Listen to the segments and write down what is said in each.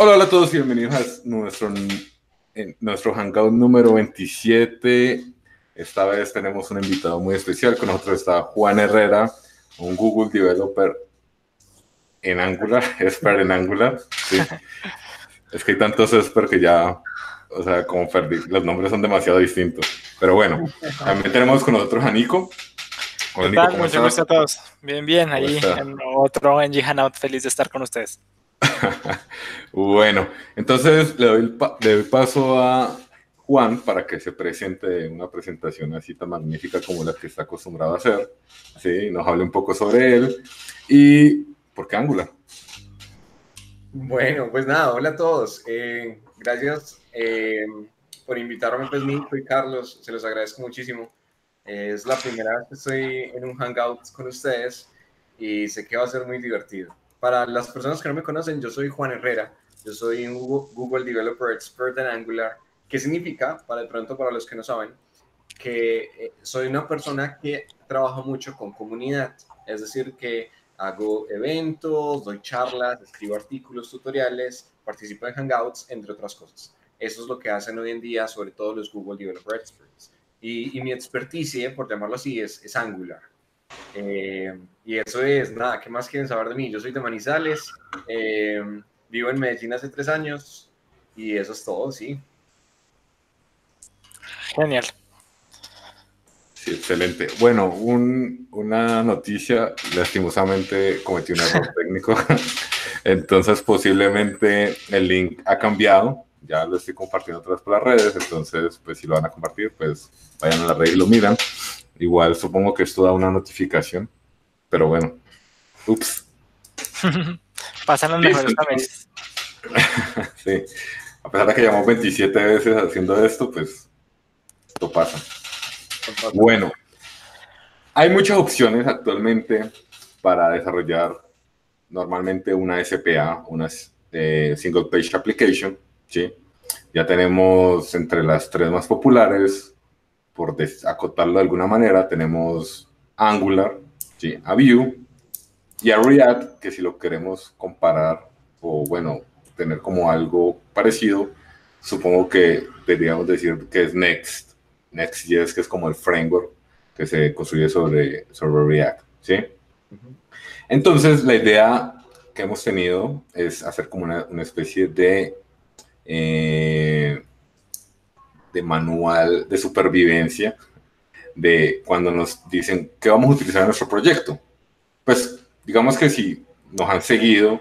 Hola, hola a todos, bienvenidos a nuestro, nuestro Hangout número 27. Esta vez tenemos un invitado muy especial. Con nosotros está Juan Herrera, un Google Developer en Angular, expert en Angular. Sí. es que hay tantos expert que ya, o sea, como perdí, los nombres son demasiado distintos. Pero bueno, también tenemos con nosotros a Nico. Hola, Nico Mucho gusto a todos. Bien, bien, ahí en otro NG Hangout, feliz de estar con ustedes. bueno, entonces le doy, el paso a Juan para que se presente en una presentación así tan magnífica como la que está acostumbrado a hacer. ¿sí? Nos hable un poco sobre él y por qué Angular. Bueno, pues nada, hola a todos. Eh, gracias eh, por invitarme, pues Nico y Carlos, se los agradezco muchísimo. es la primera vez que estoy en un Hangout con ustedes y sé que va a ser muy divertido. Para las personas que no me conocen, yo soy Juan Herrera, yo soy un Google Developer Expert en Angular. ¿Qué significa? Para de pronto, para los que no saben, que eh, soy una persona que trabaja mucho con comunidad, es decir, que hago eventos, doy charlas, escribo artículos, tutoriales, participo en Hangouts, entre otras cosas. Eso es lo que hacen hoy en día, sobre todo los Google Developer Experts. Y, mi expertise, por llamarlo así, es, es Angular. Eh, y eso es, nada, ¿qué más quieren saber de mí? Yo soy de Manizales, eh, vivo en Medellín hace tres años y eso es todo, sí. Genial. Sí, excelente. Bueno, una noticia, lastimosamente cometí un error técnico, entonces posiblemente el link ha cambiado, ya lo estoy compartiendo otra vez por las redes, entonces pues si lo van a compartir, pues vayan a la red y lo miran. Igual supongo que esto da una notificación, pero bueno. Ups. Pasan los mejores veces. sí. A pesar de que llamamos 27 veces haciendo esto, pues esto pasa. Bueno, hay muchas opciones actualmente para desarrollar normalmente una SPA, una eh, Single Page Application, ¿sí? Ya tenemos entre las tres más populares, por acotarlo de alguna manera, tenemos Angular, ¿sí? a Vue y a React, que si lo queremos comparar o bueno, tener como algo parecido, supongo que deberíamos decir que es Next. Next.js, que es como el framework que se construye sobre, sobre React, ¿sí? Entonces, la idea que hemos tenido es hacer como una, una especie de eh, de manual de supervivencia de cuando nos dicen qué vamos a utilizar en nuestro proyecto. Pues digamos que si nos han seguido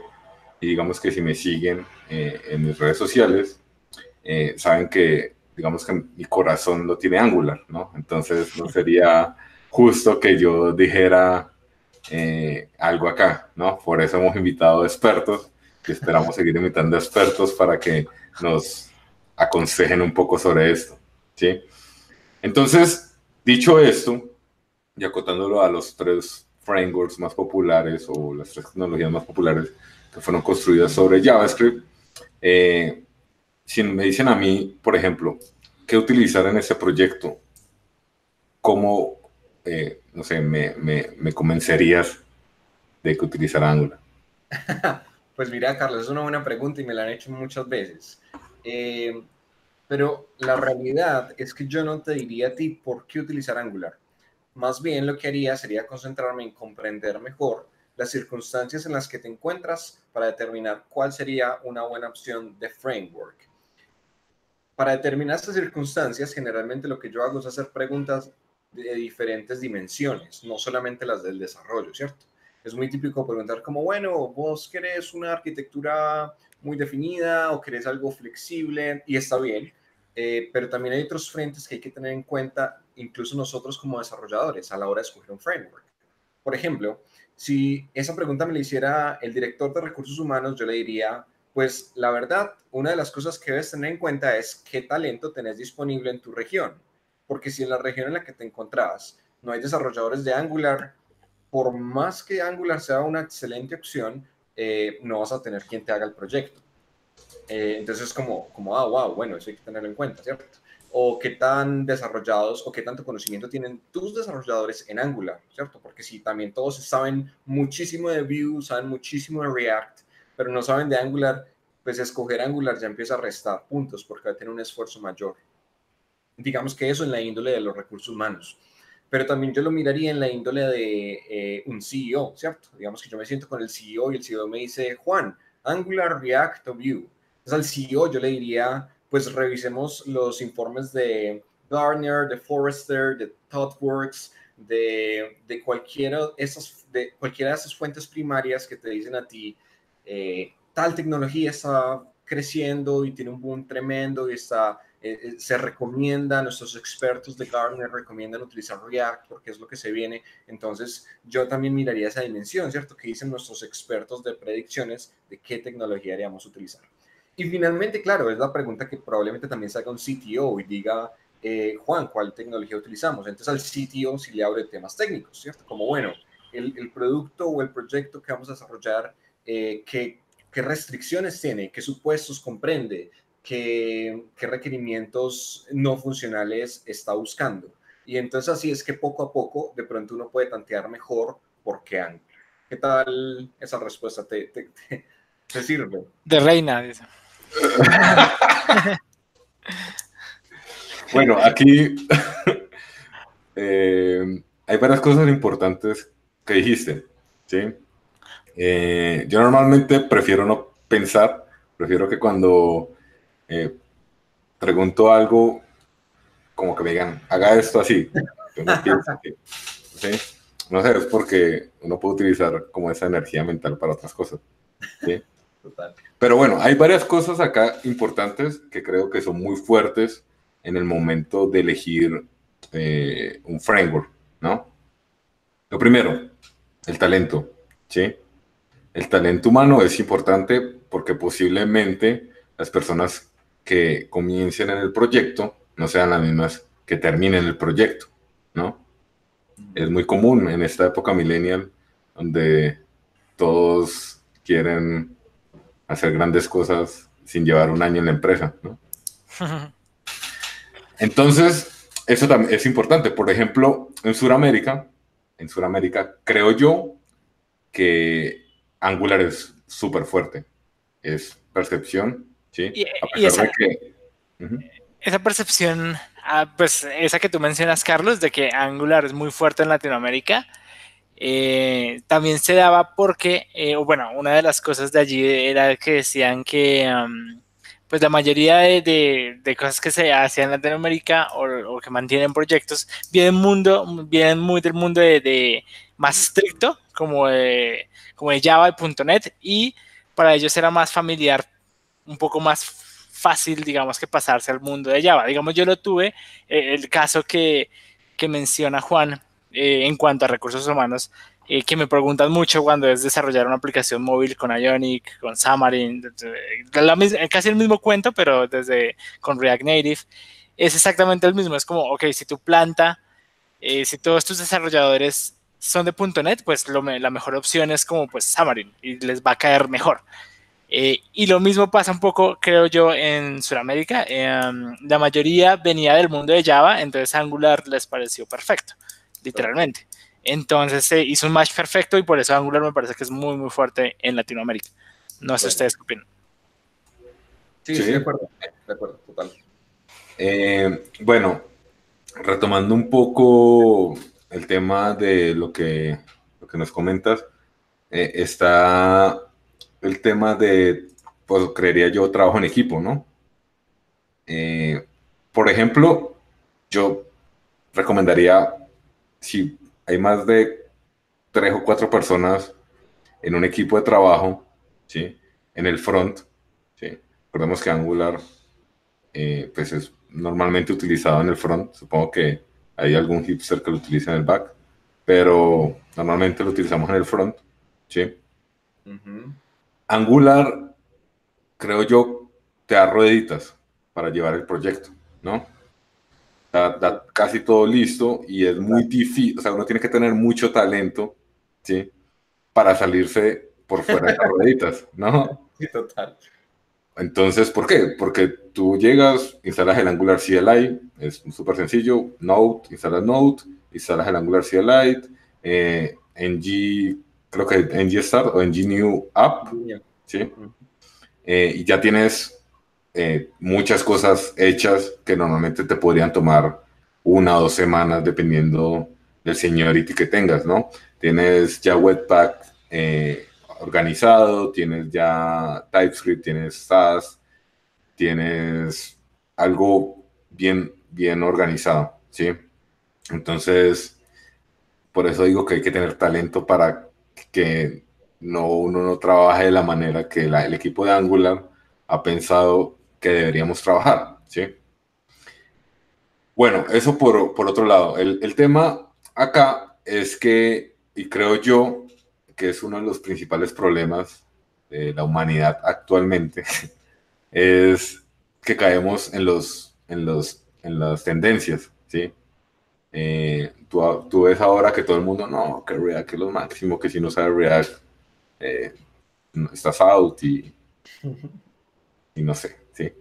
y digamos que si me siguen eh, en mis redes sociales, eh, saben que digamos que mi corazón lo tiene Angular, ¿no? Entonces no sería justo que yo dijera eh, algo acá, ¿no? Por eso hemos invitado expertos y esperamos seguir invitando expertos para que nos aconsejen un poco sobre esto. ¿sí? Entonces, dicho esto, y acotándolo a los tres frameworks más populares o las tres tecnologías más populares que fueron construidas sobre JavaScript, eh, si me dicen a mí, por ejemplo, qué utilizar en ese proyecto, ¿cómo, eh, no sé, me, me, convencerías de que utilizar Angular? Pues mira, Carlos, es una buena pregunta y me la han hecho muchas veces. Eh, pero la realidad es que yo no te diría a ti por qué utilizar Angular. Más bien lo que haría sería concentrarme en comprender mejor las circunstancias en las que te encuentras para determinar cuál sería una buena opción de framework. Para determinar estas circunstancias, generalmente lo que yo hago es hacer preguntas de diferentes dimensiones, no solamente las del desarrollo, ¿cierto? Es muy típico preguntar como, bueno, vos querés una arquitectura muy definida o querés algo flexible y está bien, eh, pero también hay otros frentes que hay que tener en cuenta, incluso nosotros como desarrolladores, a la hora de escoger un framework. Por ejemplo, si esa pregunta me la hiciera el director de recursos humanos, yo le diría, pues la verdad, una de las cosas que debes tener en cuenta es qué talento tenés disponible en tu región, porque si en la región en la que te encontrabas no hay desarrolladores de Angular, por más que Angular sea una excelente opción, eh, no vas a tener quien te haga el proyecto. Eh, entonces es como, como, ah, wow, bueno, eso hay que tenerlo en cuenta, ¿cierto? O qué tan desarrollados o qué tanto conocimiento tienen tus desarrolladores en Angular, ¿cierto? Porque si también todos saben muchísimo de Vue, saben muchísimo de React, pero no saben de Angular, pues escoger Angular ya empieza a restar puntos porque va a tener un esfuerzo mayor. Digamos que eso en la índole de los recursos humanos. Pero también yo lo miraría en la índole de eh, un CEO, ¿cierto? Digamos que yo me siento con el CEO y el CEO me dice, Juan, Angular, React o Vue. Entonces al CEO yo le diría, pues revisemos los informes de Gartner, de Forrester, de ThoughtWorks, de, de, cualquiera, esas, de cualquiera de esas fuentes primarias que te dicen a ti, eh, tal tecnología está creciendo y tiene un boom tremendo y está, eh, eh, se recomienda, nuestros expertos de Gartner recomiendan utilizar React porque es lo que se viene. Entonces, yo también miraría esa dimensión, ¿cierto? Que dicen nuestros expertos de predicciones de qué tecnología haríamos utilizar. Y finalmente, claro, es la pregunta que probablemente también salga un CTO y diga, eh, Juan, ¿cuál tecnología utilizamos? Entonces al sitio si le abre temas técnicos, ¿cierto? Como, bueno, el, producto o el proyecto que vamos a desarrollar, eh, ¿qué, restricciones tiene? ¿Qué supuestos comprende? ¿Qué, ¿Qué requerimientos no funcionales está buscando? Y entonces así es que poco a poco de pronto uno puede tantear mejor por qué Angular. ¿Qué tal esa respuesta? ¿Te, te, te sirve? De reina. Bueno, aquí eh, hay varias cosas importantes que dijiste, ¿sí? Eh, yo normalmente prefiero no pensar, prefiero que cuando eh, pregunto algo, como que me digan, haga esto así. no, ¿sí? no sé, es porque uno puede utilizar como esa energía mental para otras cosas. ¿sí? Pero bueno, hay varias cosas acá importantes que creo que son muy fuertes en el momento de elegir eh, un framework, ¿no? Lo primero, el talento, ¿sí? El talento humano es importante porque posiblemente las personas que comiencen en el proyecto no sean las mismas que terminen el proyecto, ¿no? Es muy común en esta época millennial donde todos quieren hacer grandes cosas sin llevar un año en la empresa, ¿no? Entonces, eso también es importante. Por ejemplo, en Sudamérica, en Sudamérica, creo yo que Angular es súper fuerte. Es percepción, ¿sí? Y, esa, esa, percepción, ah, pues esa que tú mencionas, Carlos, de que Angular es muy fuerte en Latinoamérica, eh, también se daba porque, eh, bueno, una de las cosas de allí era que decían que pues la mayoría de, de, cosas que se hacen en Latinoamérica o, que mantienen proyectos vienen, mundo, vienen muy del mundo de, más estricto, como de, como de Java y .NET, y para ellos era más familiar, un poco más fácil, digamos, que pasarse al mundo de Java. Digamos, yo lo tuve, eh, el caso que, menciona Juan eh, en cuanto a recursos humanos, eh, que me preguntan mucho cuando es desarrollar una aplicación móvil con Ionic, con Xamarin, casi el mismo cuento, pero desde con React Native. Es exactamente el mismo. Es como, ok, si tu planta, eh, si todos tus desarrolladores son de .NET, pues la mejor opción es como pues Xamarin y les va a caer mejor. Eh, y lo mismo pasa un poco, creo yo, en Sudamérica. Em, la mayoría venía del mundo de Java, entonces Angular les pareció perfecto, literalmente. Entonces se hizo un match perfecto y por eso Angular me parece que es muy, muy fuerte en Latinoamérica. No sé ustedes qué opinan. Sí, sí, de acuerdo, de acuerdo, total. Eh, bueno, retomando un poco el tema de lo que, lo que nos comentas, eh, está el tema de, pues creería yo, trabajo en equipo, ¿no? Eh, por ejemplo, yo recomendaría, si hay más de tres o cuatro personas en un equipo de trabajo, ¿sí? En el front, ¿sí? Recordemos que Angular, eh, pues es normalmente utilizado en el front. Supongo que hay algún hipster que lo utiliza en el back, pero normalmente lo utilizamos en el front, ¿sí? Angular, creo yo, te da rueditas para llevar el proyecto, ¿no? da, casi todo listo y es muy difícil, o sea, uno tiene que tener mucho talento, ¿sí? Para salirse por fuera de las rueditas, ¿no? Sí, total. Entonces, ¿por qué? Porque tú llegas, instalas el Angular CLI, es súper sencillo, Node, instalas Node, instalas el Angular CLI, eh, NG, creo que NG Start o NG New App, ¿sí? eh, y ya tienes eh, muchas cosas hechas que normalmente te podrían tomar una o dos semanas dependiendo del seniority que tengas, ¿no? Tienes ya Webpack eh, organizado, tienes ya TypeScript, tienes SAS, tienes algo bien, bien organizado, ¿sí? Entonces, por eso digo que hay que tener talento para que no, uno no trabaje de la manera que el equipo de Angular ha pensado que deberíamos trabajar, ¿sí? Bueno, eso por, por otro lado. El, el, tema acá es que, y creo yo, que es uno de los principales problemas de la humanidad actualmente, es que caemos en, los, en, los, en las tendencias, ¿sí? Eh, tú, tú, ves ahora que todo el mundo, no, que React es lo máximo, que si no sabe React, eh, estás out y, y no sé, ¿sí?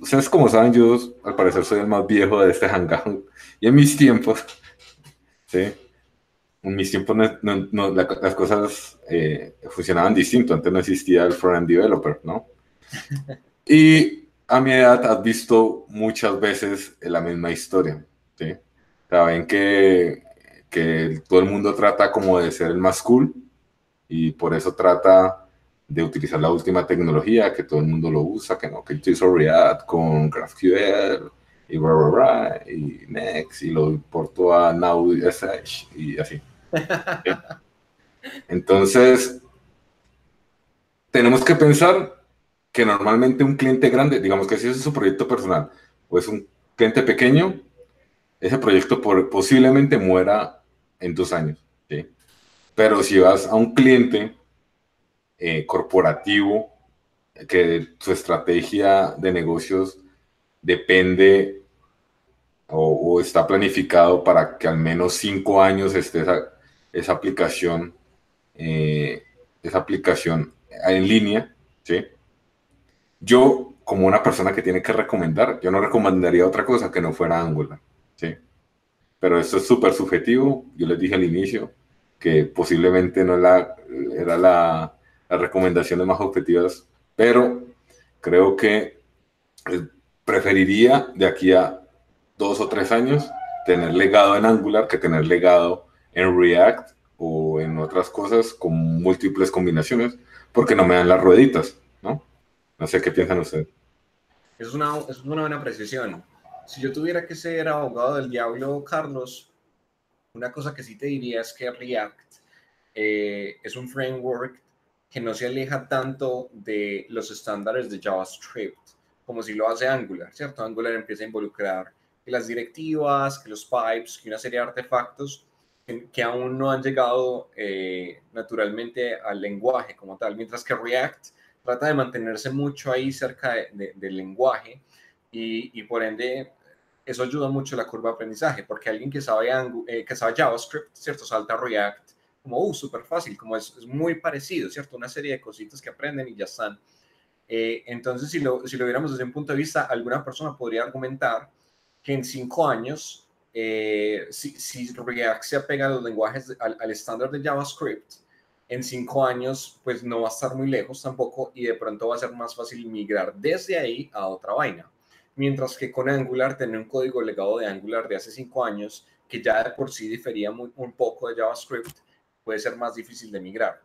Ustedes como saben, yo al parecer soy el más viejo de este hangout y en mis tiempos, ¿sí? En mis tiempos no, las cosas eh, funcionaban distinto, antes no existía el front-end developer, ¿no? Y a mi edad has visto muchas veces la misma historia, ¿sí? Saben que, que todo el mundo trata como de ser el más cool y por eso trata de utilizar la última tecnología, que todo el mundo lo usa, que no, que utilizo React con GraphQL y bla, bla, bla, y Next, y lo importo a Now.sh y así. Entonces, tenemos que pensar que normalmente un cliente grande, digamos que si es su proyecto personal o es un cliente pequeño, ese proyecto posiblemente muera en dos años. ¿sí? Pero si vas a un cliente eh, corporativo que su estrategia de negocios depende o, está planificado para que al menos cinco años esté esa, aplicación, eh, esa aplicación en línea, ¿sí? Yo, como una persona que tiene que recomendar, yo no recomendaría otra cosa que no fuera Angular. Pero esto es súper subjetivo, yo les dije al inicio, que posiblemente no era la, las recomendaciones más objetivas, pero creo que eh, preferiría de aquí a dos o tres años tener legado en Angular que tener legado en React o en otras cosas con múltiples combinaciones, porque no me dan las rueditas, ¿no? No sé qué piensan ustedes. Es una, es una buena precisión. Si yo tuviera que ser abogado del diablo, Carlos, una cosa que sí te diría es que React eh, es un framework que no se aleja tanto de los estándares de JavaScript como si lo hace Angular, ¿cierto? Angular empieza a involucrar las directivas, que los pipes, que una serie de artefactos que, aún no han llegado eh, naturalmente al lenguaje como tal, mientras que React trata de mantenerse mucho ahí cerca del lenguaje y, y, por ende eso ayuda mucho la curva de aprendizaje, porque alguien que sabe, eh, que sabe JavaScript, ¿cierto? Salta React como, uh, súper fácil, como es, es, muy parecido, ¿cierto? Una serie de cositas que aprenden y ya están. Eh, entonces, si lo, si lo viéramos desde un punto de vista, alguna persona podría argumentar que en cinco años, eh, si, si, React se apega a los lenguajes, al, estándar de JavaScript, en cinco años, pues no va a estar muy lejos tampoco y de pronto va a ser más fácil migrar desde ahí a otra vaina mientras que con Angular tener un código legado de Angular de hace cinco años, que ya de por sí difería muy, un poco de JavaScript, puede ser más difícil de migrar.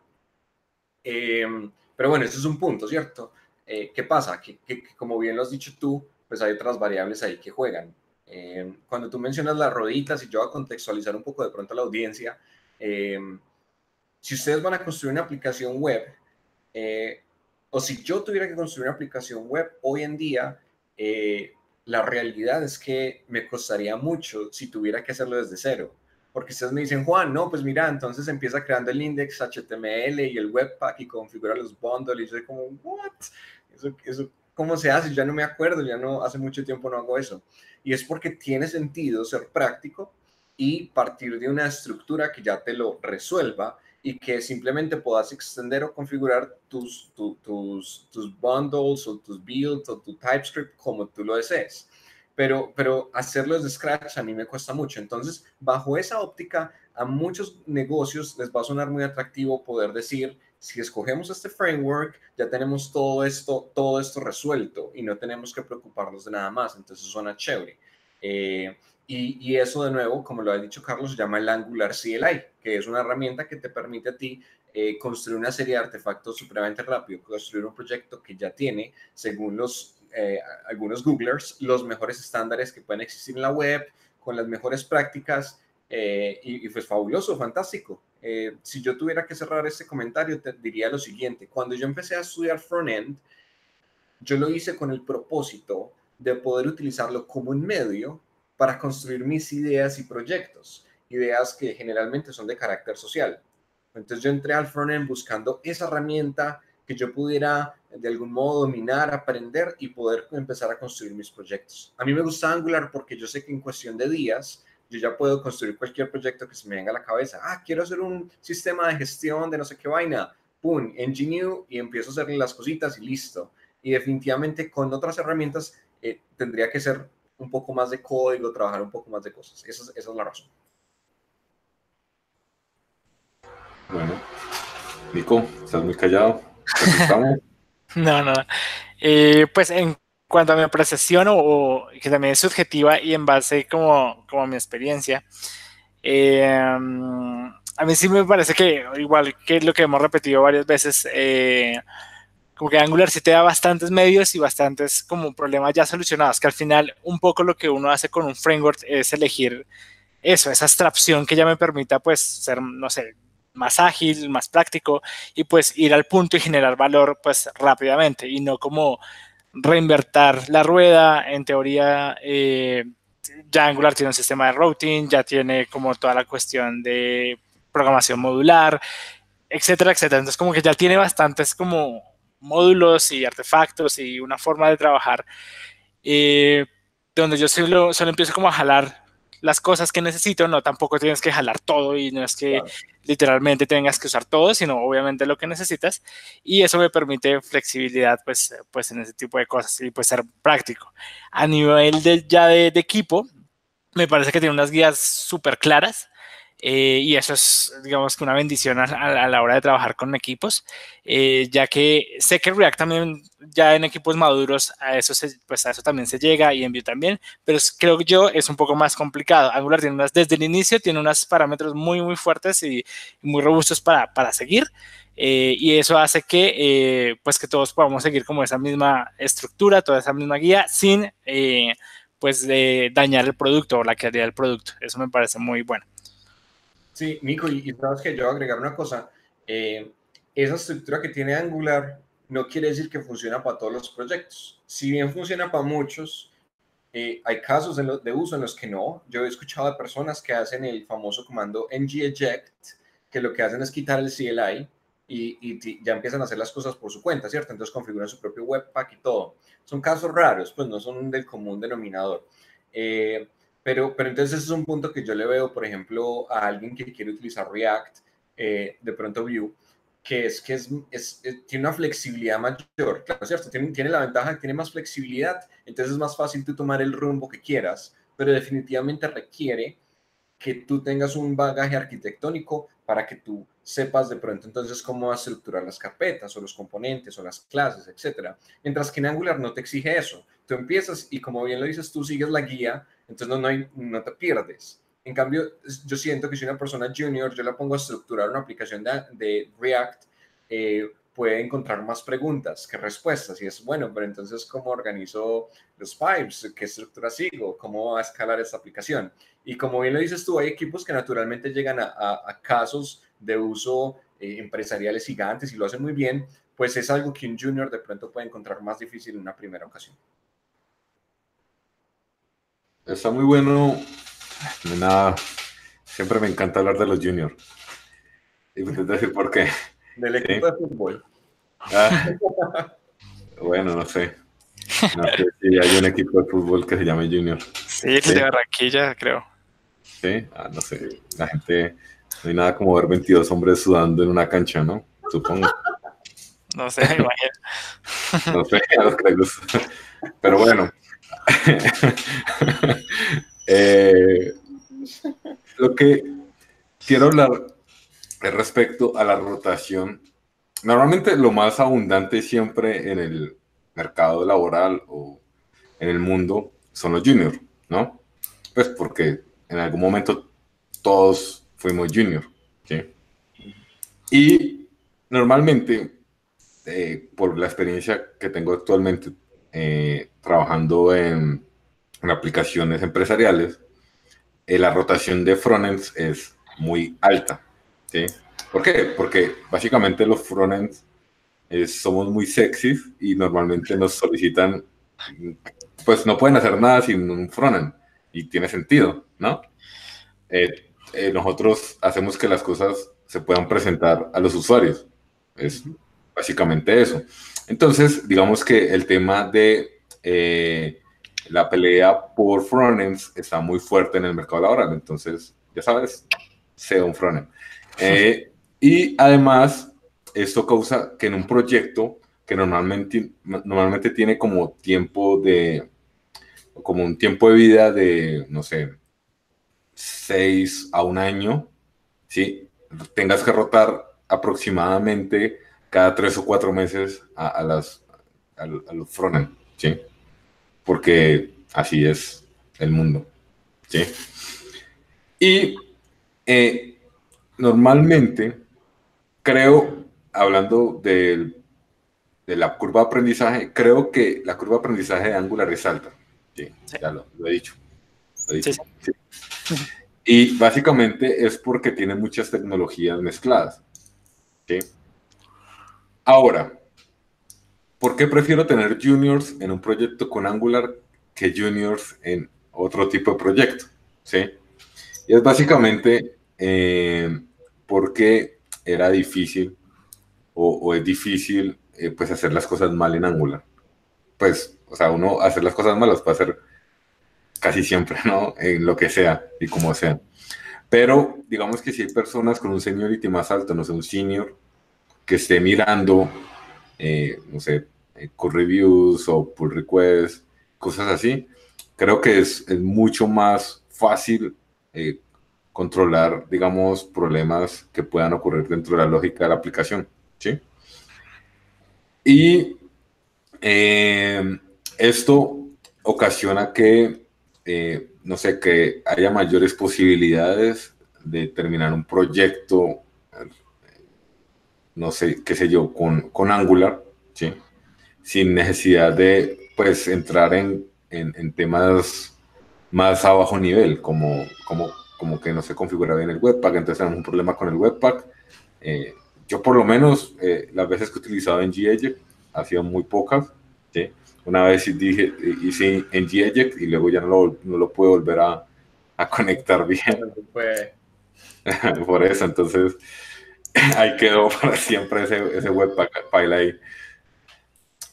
Em, pero bueno, eso es un punto, ¿cierto? Eh, ¿Qué pasa? Que, como bien lo has dicho tú, pues hay otras variables ahí que juegan. Em, cuando tú mencionas las roditas, y yo voy a contextualizar un poco de pronto a la audiencia, em, si ustedes van a construir una aplicación web, eh, o si yo tuviera que construir una aplicación web hoy en día, eh, la realidad es que me costaría mucho si tuviera que hacerlo desde cero. Porque ustedes me dicen, Juan, no, pues mira, entonces empieza creando el index HTML y el webpack y configura los bundles. Y yo como, ¿what? Eso, eso, ¿cómo se hace? Ya no me acuerdo, ya no, hace mucho tiempo no hago eso. Y es porque tiene sentido ser práctico y partir de una estructura que ya te lo resuelva y que simplemente puedas extender o configurar tus, tus, tus bundles o tus builds o tu TypeScript como tú lo desees. Pero, pero hacerlo desde scratch a mí me cuesta mucho. Entonces, bajo esa óptica, a muchos negocios les va a sonar muy atractivo poder decir si escogemos este framework, ya tenemos todo esto, todo esto resuelto y no tenemos que preocuparnos de nada más. Entonces suena chévere. Eh, y, eso de nuevo, como lo ha dicho Carlos, se llama el Angular CLI, que es una herramienta que te permite a ti eh, construir una serie de artefactos supremamente rápido, construir un proyecto que ya tiene, según los, eh, algunos Googlers, los mejores estándares que pueden existir en la web, con las mejores prácticas, y, y, pues fabuloso, fantástico. si yo tuviera que cerrar este comentario, te diría lo siguiente, cuando yo empecé a estudiar frontend, yo lo hice con el propósito de poder utilizarlo como un medio para construir mis ideas y proyectos, ideas que generalmente son de carácter social. Entonces yo entré al frontend buscando esa herramienta que yo pudiera de algún modo dominar, aprender y poder empezar a construir mis proyectos. A mí me gusta Angular porque yo sé que en cuestión de días yo ya puedo construir cualquier proyecto que se me venga a la cabeza. Ah, quiero hacer un sistema de gestión de no sé qué vaina. Pum, Engineer y empiezo a hacerle las cositas y listo. Y definitivamente con otras herramientas eh, tendría que ser un poco más de código, trabajar un poco más de cosas. Esa es, la razón. Bueno, Nico, estás muy callado. no, no. Eh, pues en cuanto a mi apreciación, o, que también es subjetiva y en base como, como a mi experiencia, eh, a mí sí me parece que, igual que lo que hemos repetido varias veces, eh, como que Angular sí te da bastantes medios y bastantes como problemas ya solucionados, que al final un poco lo que uno hace con un framework es elegir eso, esa abstracción que ya me permita pues ser, no sé, más ágil, más práctico y pues ir al punto y generar valor pues rápidamente y no como reinvertir la rueda. En teoría, eh, ya Angular tiene un sistema de routing, ya tiene como toda la cuestión de programación modular, etcétera, etcétera. Entonces como que ya tiene bastantes como módulos y artefactos y una forma de trabajar eh, donde yo solo, solo empiezo como a jalar las cosas que necesito, no tampoco tienes que jalar todo y no es que literalmente tengas que usar todo, sino obviamente lo que necesitas. Y eso me permite flexibilidad pues, pues en ese tipo de cosas y pues ser práctico. A nivel de, ya de, de equipo, me parece que tiene unas guías súper claras eh, y eso es, digamos, que una bendición a, la hora de trabajar con equipos, eh, ya que sé que React también ya en equipos maduros a eso, pues a eso también se llega y en Vue también, pero creo que yo es un poco más complicado. Angular tiene unas, desde el inicio tiene unos parámetros muy, muy fuertes y, muy robustos para, para seguir. Eh, y eso hace que, pues que todos podamos seguir como esa misma estructura, toda esa misma guía, sin, pues, dañar el producto o la calidad del producto. Eso me parece muy bueno. Sí, Nico, y, sabes que yo voy agregar una cosa. Eh, esa estructura que tiene Angular no quiere decir que funciona para todos los proyectos. Si bien funciona para muchos, eh, hay casos de, uso en los que no. Yo he escuchado de personas que hacen el famoso comando ng-eject, que lo que hacen es quitar el CLI y, y, ya empiezan a hacer las cosas por su cuenta, ¿cierto? Entonces configuran su propio webpack y todo. Son casos raros, pues no son del común denominador. Eh, pero, pero entonces es un punto que yo le veo, por ejemplo, a alguien que quiere utilizar React, eh, de pronto Vue, que es que es, tiene una flexibilidad mayor, claro, ¿cierto? Tiene, tiene la ventaja que tiene más flexibilidad, entonces es más fácil tú tomar el rumbo que quieras, pero definitivamente requiere que tú tengas un bagaje arquitectónico para que tú sepas de pronto entonces cómo estructurar las carpetas o los componentes o las clases, etcétera. Mientras que en Angular no te exige eso. Tú empiezas y como bien lo dices, tú sigues la guía entonces no, te pierdes. En cambio, yo siento que si una persona junior, yo la pongo a estructurar una aplicación de, React, eh, puede encontrar más preguntas que respuestas. Y es bueno, pero entonces, ¿cómo organizo los pipes? ¿Qué estructura sigo? ¿Cómo va a escalar esta aplicación? Y como bien lo dices tú, hay equipos que naturalmente llegan a, a, casos de uso eh, empresariales gigantes y lo hacen muy bien, pues es algo que un junior de pronto puede encontrar más difícil en una primera ocasión. Está muy bueno. Nada, siempre me encanta hablar de los juniors. Y me decir por qué. Del equipo de fútbol. Ah. bueno, no sé. No sé si hay un equipo de fútbol que se llame Junior. Sí, es de Barranquilla, creo. Sí, ah, no sé. La gente, no hay nada como ver 22 hombres sudando en una cancha, ¿no? Supongo. No sé, me imagino. No sé, a los creo. Pero bueno, Eh, lo que quiero hablar es respecto a la rotación normalmente lo más abundante siempre en el mercado laboral o en el mundo son los juniors, ¿no? Pues porque en algún momento todos fuimos junior, ¿sí? Y normalmente, eh, por la experiencia que tengo actualmente eh, trabajando en, aplicaciones empresariales, eh, la rotación de frontends es muy alta. ¿Por qué? Porque básicamente los frontends somos muy sexys y normalmente nos solicitan, pues no pueden hacer nada sin un frontend y tiene sentido, ¿no? Eh, eh, nosotros hacemos que las cosas se puedan presentar a los usuarios. Es básicamente eso. Entonces, digamos que el tema de eh, la pelea por frontends está muy fuerte en el mercado laboral. Entonces, ya sabes, sea un frontend. y además, esto causa que en un proyecto que normalmente, normalmente tiene como tiempo de, como un tiempo de vida de, no sé, seis a un año, ¿sí? Tengas que rotar aproximadamente cada tres o cuatro meses a, las, a, los frontend, ¿sí? Porque así es el mundo, ¿sí? Y eh, normalmente, creo, hablando de la curva de aprendizaje, creo que la curva de aprendizaje de Angular es alta. Sí, ya lo, he dicho. Y básicamente es porque tiene muchas tecnologías mezcladas. Ahora, ¿por qué prefiero tener juniors en un proyecto con Angular que juniors en otro tipo de proyecto? ¿Sí? Y es básicamente eh, porque era difícil o, es difícil eh, pues hacer las cosas mal en Angular. Pues, o sea, uno hacer las cosas malas puede hacer casi siempre, ¿no? En lo que sea y como sea. Pero digamos que si hay personas con un seniority más alto, no sé, un senior, que esté mirando, eh, no sé, eh, core reviews o pull requests, cosas así, creo que es, mucho más fácil eh, controlar, digamos, problemas que puedan ocurrir dentro de la lógica de la aplicación, ¿sí? Y esto ocasiona que eh, no sé, que haya mayores posibilidades de terminar un proyecto, no sé, qué sé yo, con, con Angular, ¿sí? Sin necesidad de, pues, entrar en, en, temas más a bajo nivel, como, como, como que no se configura bien el Webpack, entonces tenemos un problema con el Webpack. Eh, yo por lo menos, eh, las veces que he utilizado en G ha sido muy pocas, ¿sí? Una vez dije, hice en Eject y luego ya no lo, no lo puedo volver a, a conectar bien. Por eso, entonces ahí quedó para siempre ese, ese webpack ahí.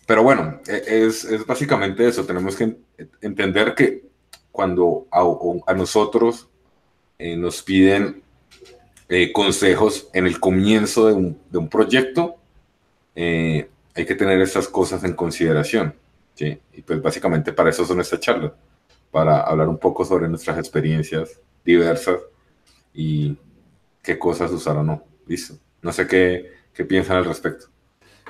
Pero bueno, e, es, básicamente eso. Tenemos que entender que cuando a, nosotros eh, nos piden eh, consejos en el comienzo de un, proyecto, eh, hay que tener esas cosas en consideración. Y pues básicamente para eso son estas charlas, para hablar un poco sobre nuestras experiencias diversas y qué cosas usar o no. Listo. No sé qué, qué piensan al respecto.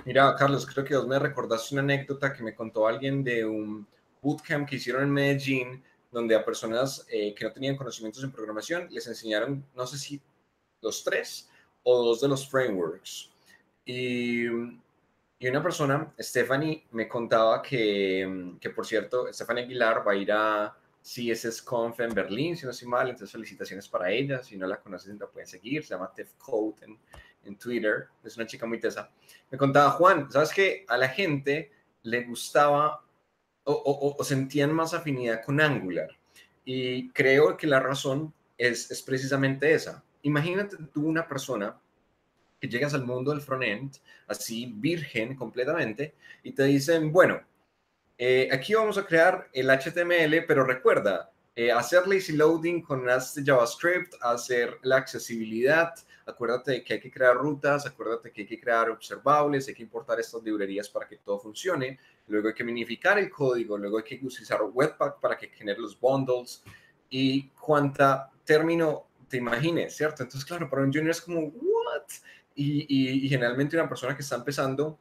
Mira, Carlos, creo que vos me recordaste una anécdota que me contó alguien de un bootcamp que hicieron en Medellín, donde a personas eh, que no tenían conocimientos en programación les enseñaron, no sé si los tres o dos de los frameworks. Y y una persona, Stephanie, me contaba que, que, por cierto, Stephanie Aguilar va a ir a CSS Conf en Berlín, si no estoy mal, entonces felicitaciones para ella. Si no la conoces, la pueden seguir. Se llama Tef Code en, en Twitter. Es una chica muy tesa. Me contaba, Juan, ¿sabes que A la gente le gustaba o, o, o sentían más afinidad con Angular. Y creo que la razón es, es precisamente esa. Imagínate tú una persona que llegas al mundo del frontend, así virgen completamente, y te dicen, bueno, eh, aquí vamos a crear el HTML, pero recuerda, eh, hacer lazy loading con este JavaScript, hacer la accesibilidad, acuérdate que hay que crear rutas, acuérdate que hay que crear observables, hay que importar estas librerías para que todo funcione, luego hay que minificar el código, luego hay que utilizar Webpack para que genere los bundles y cuánta término te imagines, ¿cierto? Entonces, claro, para un junior es como, ¿what? y, generalmente una persona que está empezando,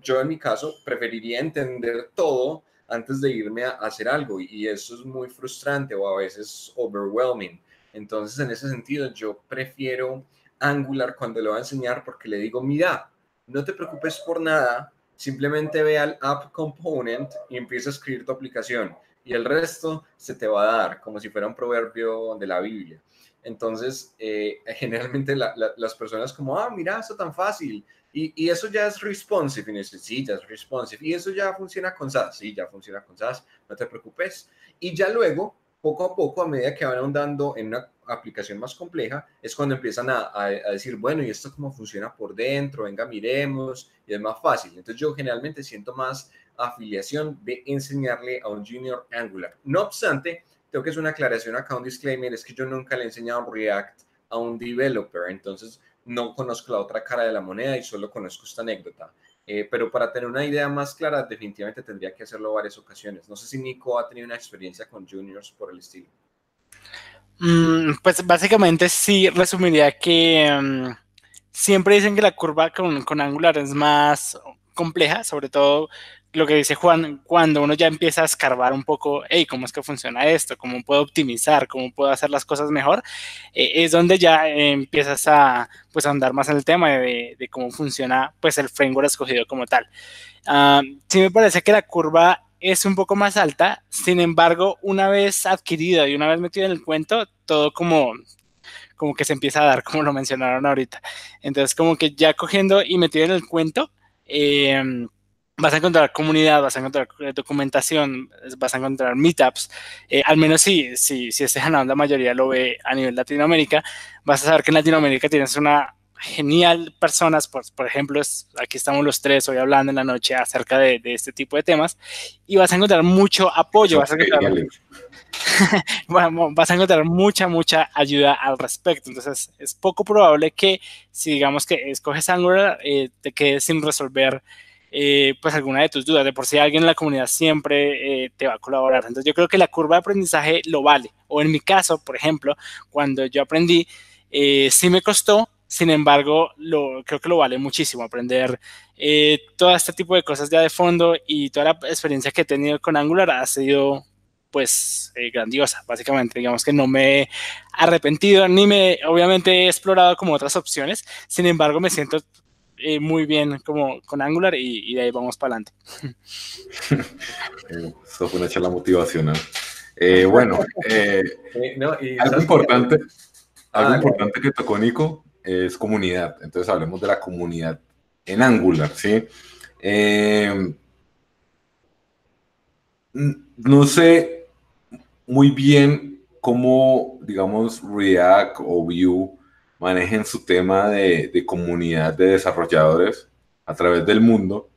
yo en mi caso, preferiría entender todo antes de irme a, hacer algo y eso es muy frustrante o a veces overwhelming. Entonces, en ese sentido, yo prefiero Angular cuando lo voy a enseñar porque le digo, mira, no te preocupes por nada, simplemente ve al app component y empieza a escribir tu aplicación y el resto se te va a dar como si fuera un proverbio de la Biblia. Entonces, eh, generalmente las personas como, ah, mira, eso tan fácil. Y, eso ya es responsive. Y dices, sí, responsive. Y eso ya funciona con SAS. Sí, ya funciona con SAS. No te preocupes. Y ya luego, poco a poco, a medida que van ahondando en una aplicación más compleja, es cuando empiezan a, a, decir, bueno, ¿y esto cómo funciona por dentro? Venga, miremos. Y es más fácil. Entonces yo generalmente siento más afiliación de enseñarle a un junior Angular. No obstante, tengo que hacer una aclaración acá, un disclaimer, es que yo nunca le he enseñado React a un developer, entonces no conozco la otra cara de la moneda y solo conozco esta anécdota. Eh, pero para tener una idea más clara, definitivamente tendría que hacerlo varias ocasiones. No sé si Nico ha tenido una experiencia con juniors por el estilo. Mm, pues básicamente sí, resumiría que mm, siempre dicen que la curva con Angular es más compleja, sobre todo lo que dice Juan, cuando uno ya empieza a escarbar un poco, hey, ¿cómo es que funciona esto? ¿Cómo puedo optimizar? ¿Cómo puedo hacer las cosas mejor? Eh, es donde ya empiezas a, pues, andar más en el tema de, cómo funciona pues, el framework escogido como tal. Uh, sí me parece que la curva es un poco más alta, sin embargo, una vez adquirida y una vez metido en el cuento, todo como como que se empieza a dar, como lo mencionaron ahorita. Entonces, como que ya cogiendo y metido en el cuento, eh, vas a encontrar comunidad, vas a encontrar documentación, vas a encontrar meetups, eh, al menos si, si, si este canal la mayoría lo ve a nivel Latinoamérica, vas a saber que en Latinoamérica tienes una genial personas, por, por ejemplo, aquí estamos los tres hoy hablando en la noche acerca de, de este tipo de temas y vas a encontrar mucho apoyo, vas a encontrar, bueno, vas a encontrar mucha, mucha ayuda al respecto. Entonces, es poco probable que si digamos que escoges Angular, eh, te quedes sin resolver eh, pues alguna de tus dudas. De por sí alguien en la comunidad siempre eh, te va a colaborar. Entonces yo creo que la curva de aprendizaje lo vale. O en mi caso, por ejemplo, cuando yo aprendí, eh, sí me costó, sin embargo, lo, creo que lo vale muchísimo aprender todo este tipo de cosas ya de fondo y toda la experiencia que he tenido con Angular ha sido pues grandiosa, básicamente. Digamos que no me he arrepentido ni me, obviamente he explorado como otras opciones, sin embargo me siento eh, muy bien como con Angular y, de ahí vamos para adelante. Eso fue una charla motivacional. Eh, bueno, eh, algo importante, algo ah, importante que tocó Nico es comunidad. Entonces hablemos de la comunidad en Angular, ¿sí? no sé muy bien cómo, digamos, React o Vue manejen su tema de, comunidad de desarrolladores a través del mundo,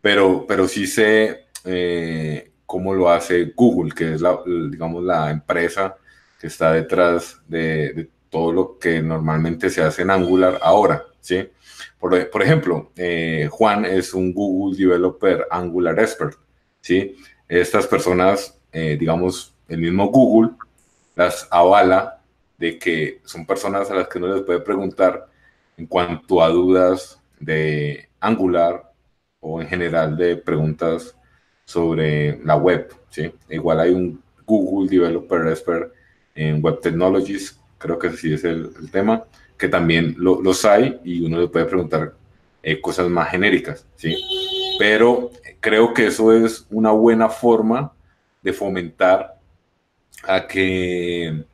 pero, pero sí sé eh, cómo lo hace Google, que es la, digamos, la empresa que está detrás de, todo lo que normalmente se hace en Angular ahora, ¿sí? Por, ejemplo, eh, Juan es un Google Developer Angular Expert, ¿sí? Estas personas, eh, digamos, el mismo Google las avala de que son personas a las que uno les puede preguntar en cuanto a dudas de Angular o en general de preguntas sobre la web. ¿sí? Igual hay un Google Developer Expert en Web Technologies, creo que sí es el, tema, que también los hay y uno le puede preguntar eh, cosas más genéricas. ¿sí? Pero creo que eso es una buena forma de fomentar a que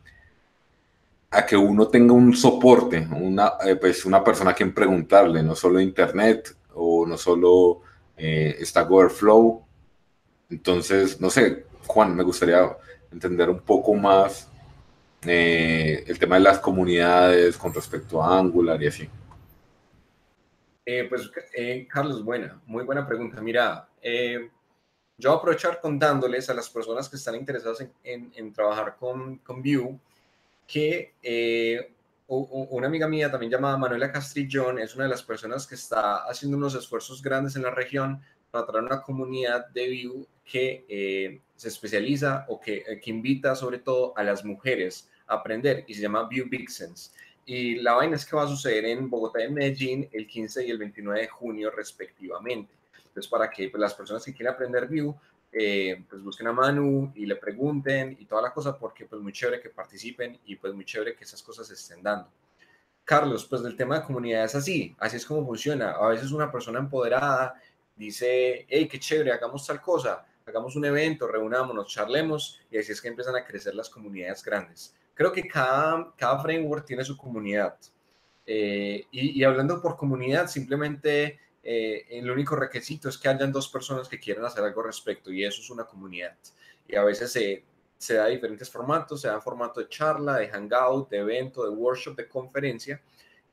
a que uno tenga un soporte, una, eh, pues una persona a quien preguntarle, no solo internet o no solo eh, Stack Overflow. Entonces, no sé, Juan, me gustaría entender un poco más eh, el tema de las comunidades con respecto a Angular y así. pues, Carlos, buena, muy buena pregunta. Mira, yo voy a aprovechar contándoles a las personas que están interesadas en, en, trabajar con, con Vue que eh, una amiga mía también llamada Manuela Castrillón es una de las personas que está haciendo unos esfuerzos grandes en la región para traer una comunidad de Vue que eh, se especializa o que, eh, que, invita sobre todo a las mujeres a aprender y se llama Vue Vixens. Y la vaina es que va a suceder en Bogotá y Medellín el 15 y el 29 de junio respectivamente. Entonces, para que pues, las personas que quieran aprender Vue, eh, pues busquen a Manu y le pregunten y toda la cosa, porque pues muy chévere que participen y pues muy chévere que esas cosas se estén dando. Carlos, pues del tema de comunidad es así, así es como funciona. A veces una persona empoderada dice, hey, qué chévere, hagamos tal cosa, hagamos un evento, reunámonos, charlemos, y así es que empiezan a crecer las comunidades grandes. Creo que cada, cada framework tiene su comunidad. Eh, y, hablando por comunidad, simplemente eh, el único requisito es que hayan dos personas que quieran hacer algo al respecto, y eso es una comunidad. Y a veces se, da diferentes formatos, se da formato de charla, de hangout, de evento, de workshop, de conferencia,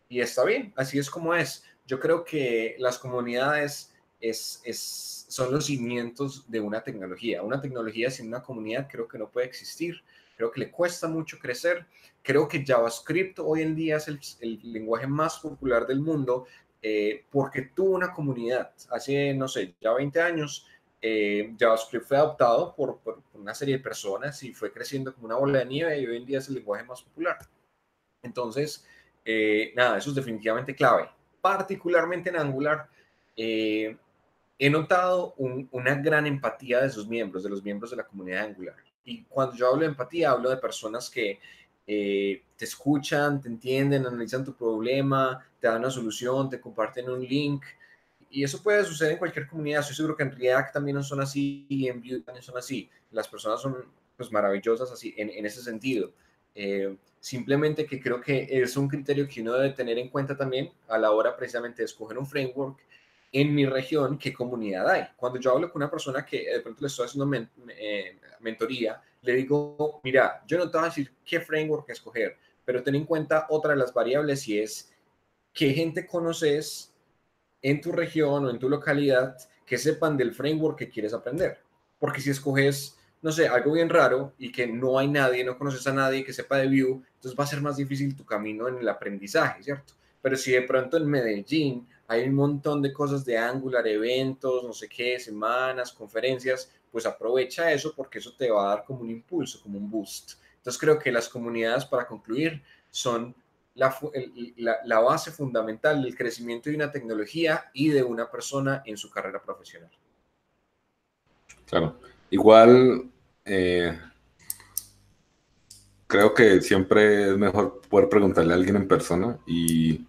y está bien, así es como es. Yo creo que las comunidades es, es, son los cimientos de una tecnología. Una tecnología sin una comunidad creo que no puede existir. Creo que le cuesta mucho crecer. Creo que JavaScript hoy en día es el lenguaje más popular del mundo eh, porque tuvo una comunidad. Hace, no sé, ya 20 años eh, JavaScript fue adoptado por, una serie de personas y fue creciendo como una bola de nieve y hoy en día es el lenguaje más popular. Entonces, eh, nada, eso es definitivamente clave. Particularmente en Angular, eh, he notado una gran empatía de sus miembros, de los miembros de la comunidad Angular. Y cuando yo hablo de empatía, hablo de personas que te escuchan, te entienden, analizan tu problema, te dan una solución, te comparten un link y eso puede suceder en cualquier comunidad. Estoy seguro que en React también son así y en Vue también son así. Las personas son pues maravillosas así en, en ese sentido. Eh, simplemente que creo que es un criterio que uno debe tener en cuenta también a la hora precisamente de escoger un framework en mi región, qué comunidad hay. Cuando yo hablo con una persona que de pronto le estoy haciendo eh, mentoría, le digo, mira, yo no te voy a decir qué framework escoger, pero ten en cuenta otra de las variables y es qué gente conoces en tu región o en tu localidad que sepan del framework que quieres aprender. Porque si escoges, no sé, algo bien raro y que no hay nadie, no conoces a nadie que sepa de Vue, entonces va a ser más difícil tu camino en el aprendizaje, ¿cierto? Pero si de pronto en Medellín hay un montón de cosas de Angular, eventos, no sé qué, semanas, conferencias, pues aprovecha eso porque eso te va a dar como un impulso, como un boost. Entonces creo que las comunidades, para concluir, son la, base fundamental del crecimiento de una tecnología y de una persona en su carrera profesional. Claro, igual eh, creo que siempre es mejor poder preguntarle a alguien en persona y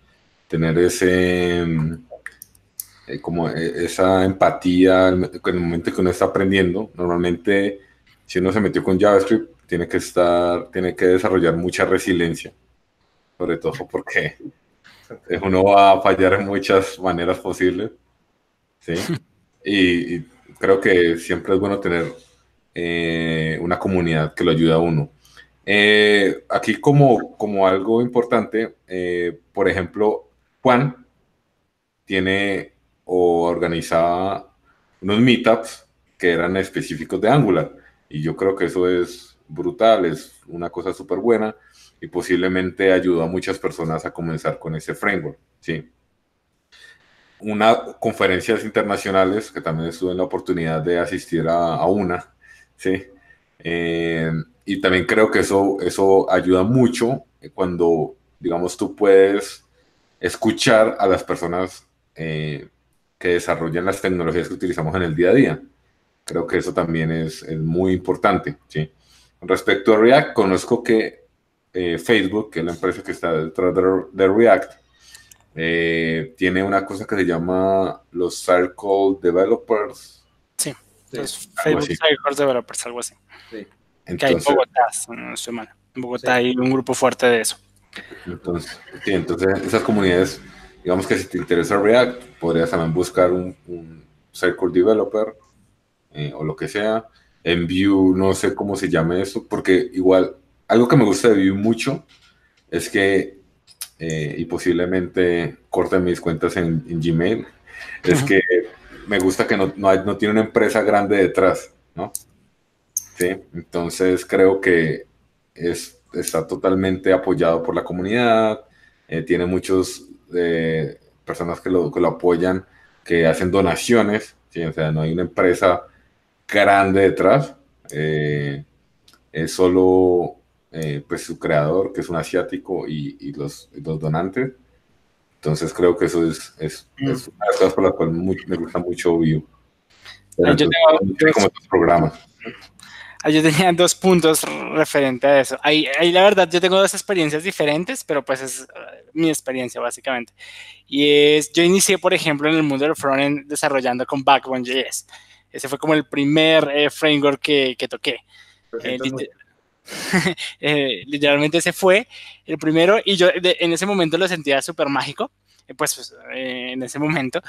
tener ese eh, como e, esa empatía en el momento que uno está aprendiendo. Normalmente, si uno se metió con JavaScript, tiene que estar, tiene que desarrollar mucha resiliencia sobre todo porque uno va a fallar en muchas maneras posibles, ¿sí? Y, creo que siempre es bueno tener eh, una comunidad que lo ayude a uno. Eh, aquí como, como algo importante, eh, por ejemplo, Juan tiene o organizaba unos meetups que eran específicos de Angular. Y yo creo que eso es brutal, es una cosa súper buena y posiblemente ayudó a muchas personas a comenzar con ese framework. ¿sí? Una conferencias internacionales, que también estuve en la oportunidad de asistir a, una, ¿sí? Eh, y también creo que eso, eso ayuda mucho cuando, digamos, tú puedes escuchar a las personas eh, que desarrollan las tecnologías que utilizamos en el día a día. Creo que eso también es, es muy importante. ¿sí? Respecto a React, conozco que eh, Facebook, que es la empresa que está detrás de, React, eh, tiene una cosa que se llama los Circle Developers. Sí, los Facebook Circle Developers, algo así. Sí. que hay en Bogotá, no estoy mal. En Bogotá hay un grupo fuerte de eso. Entonces, sí, entonces esas comunidades, digamos que si te interesa React, podrías también buscar un, Circle Developer eh, o lo que sea. En Vue, no sé cómo se llame eso, porque igual algo que me gusta de Vue mucho es que, eh, y posiblemente corten mis cuentas en, Gmail, es que me gusta que no, no, tiene una empresa grande detrás, ¿no? Sí, entonces creo que es, está totalmente apoyado por la comunidad, eh, tiene muchos eh, personas que lo, que lo apoyan, que hacen donaciones, ¿sí? o sea, no hay una empresa grande detrás, es solo eh, pues su creador, que es un asiático, y, los, los, donantes. Entonces creo que eso es, es, mm. una de las cosas por las cuales me gusta mucho yo tengo, como programas. Ah, yo tenía dos puntos referente a eso. Ahí, ahí, la verdad, yo tengo dos experiencias diferentes, pero pues es uh, mi experiencia básicamente. Y es, yo inicié, por ejemplo, en el mundo del frontend desarrollando con Backbone.js. Ese fue como el primer eh, framework que, que toqué. Eh, eh, literalmente ese fue el primero y yo en ese momento lo sentía súper mágico, pues en ese momento.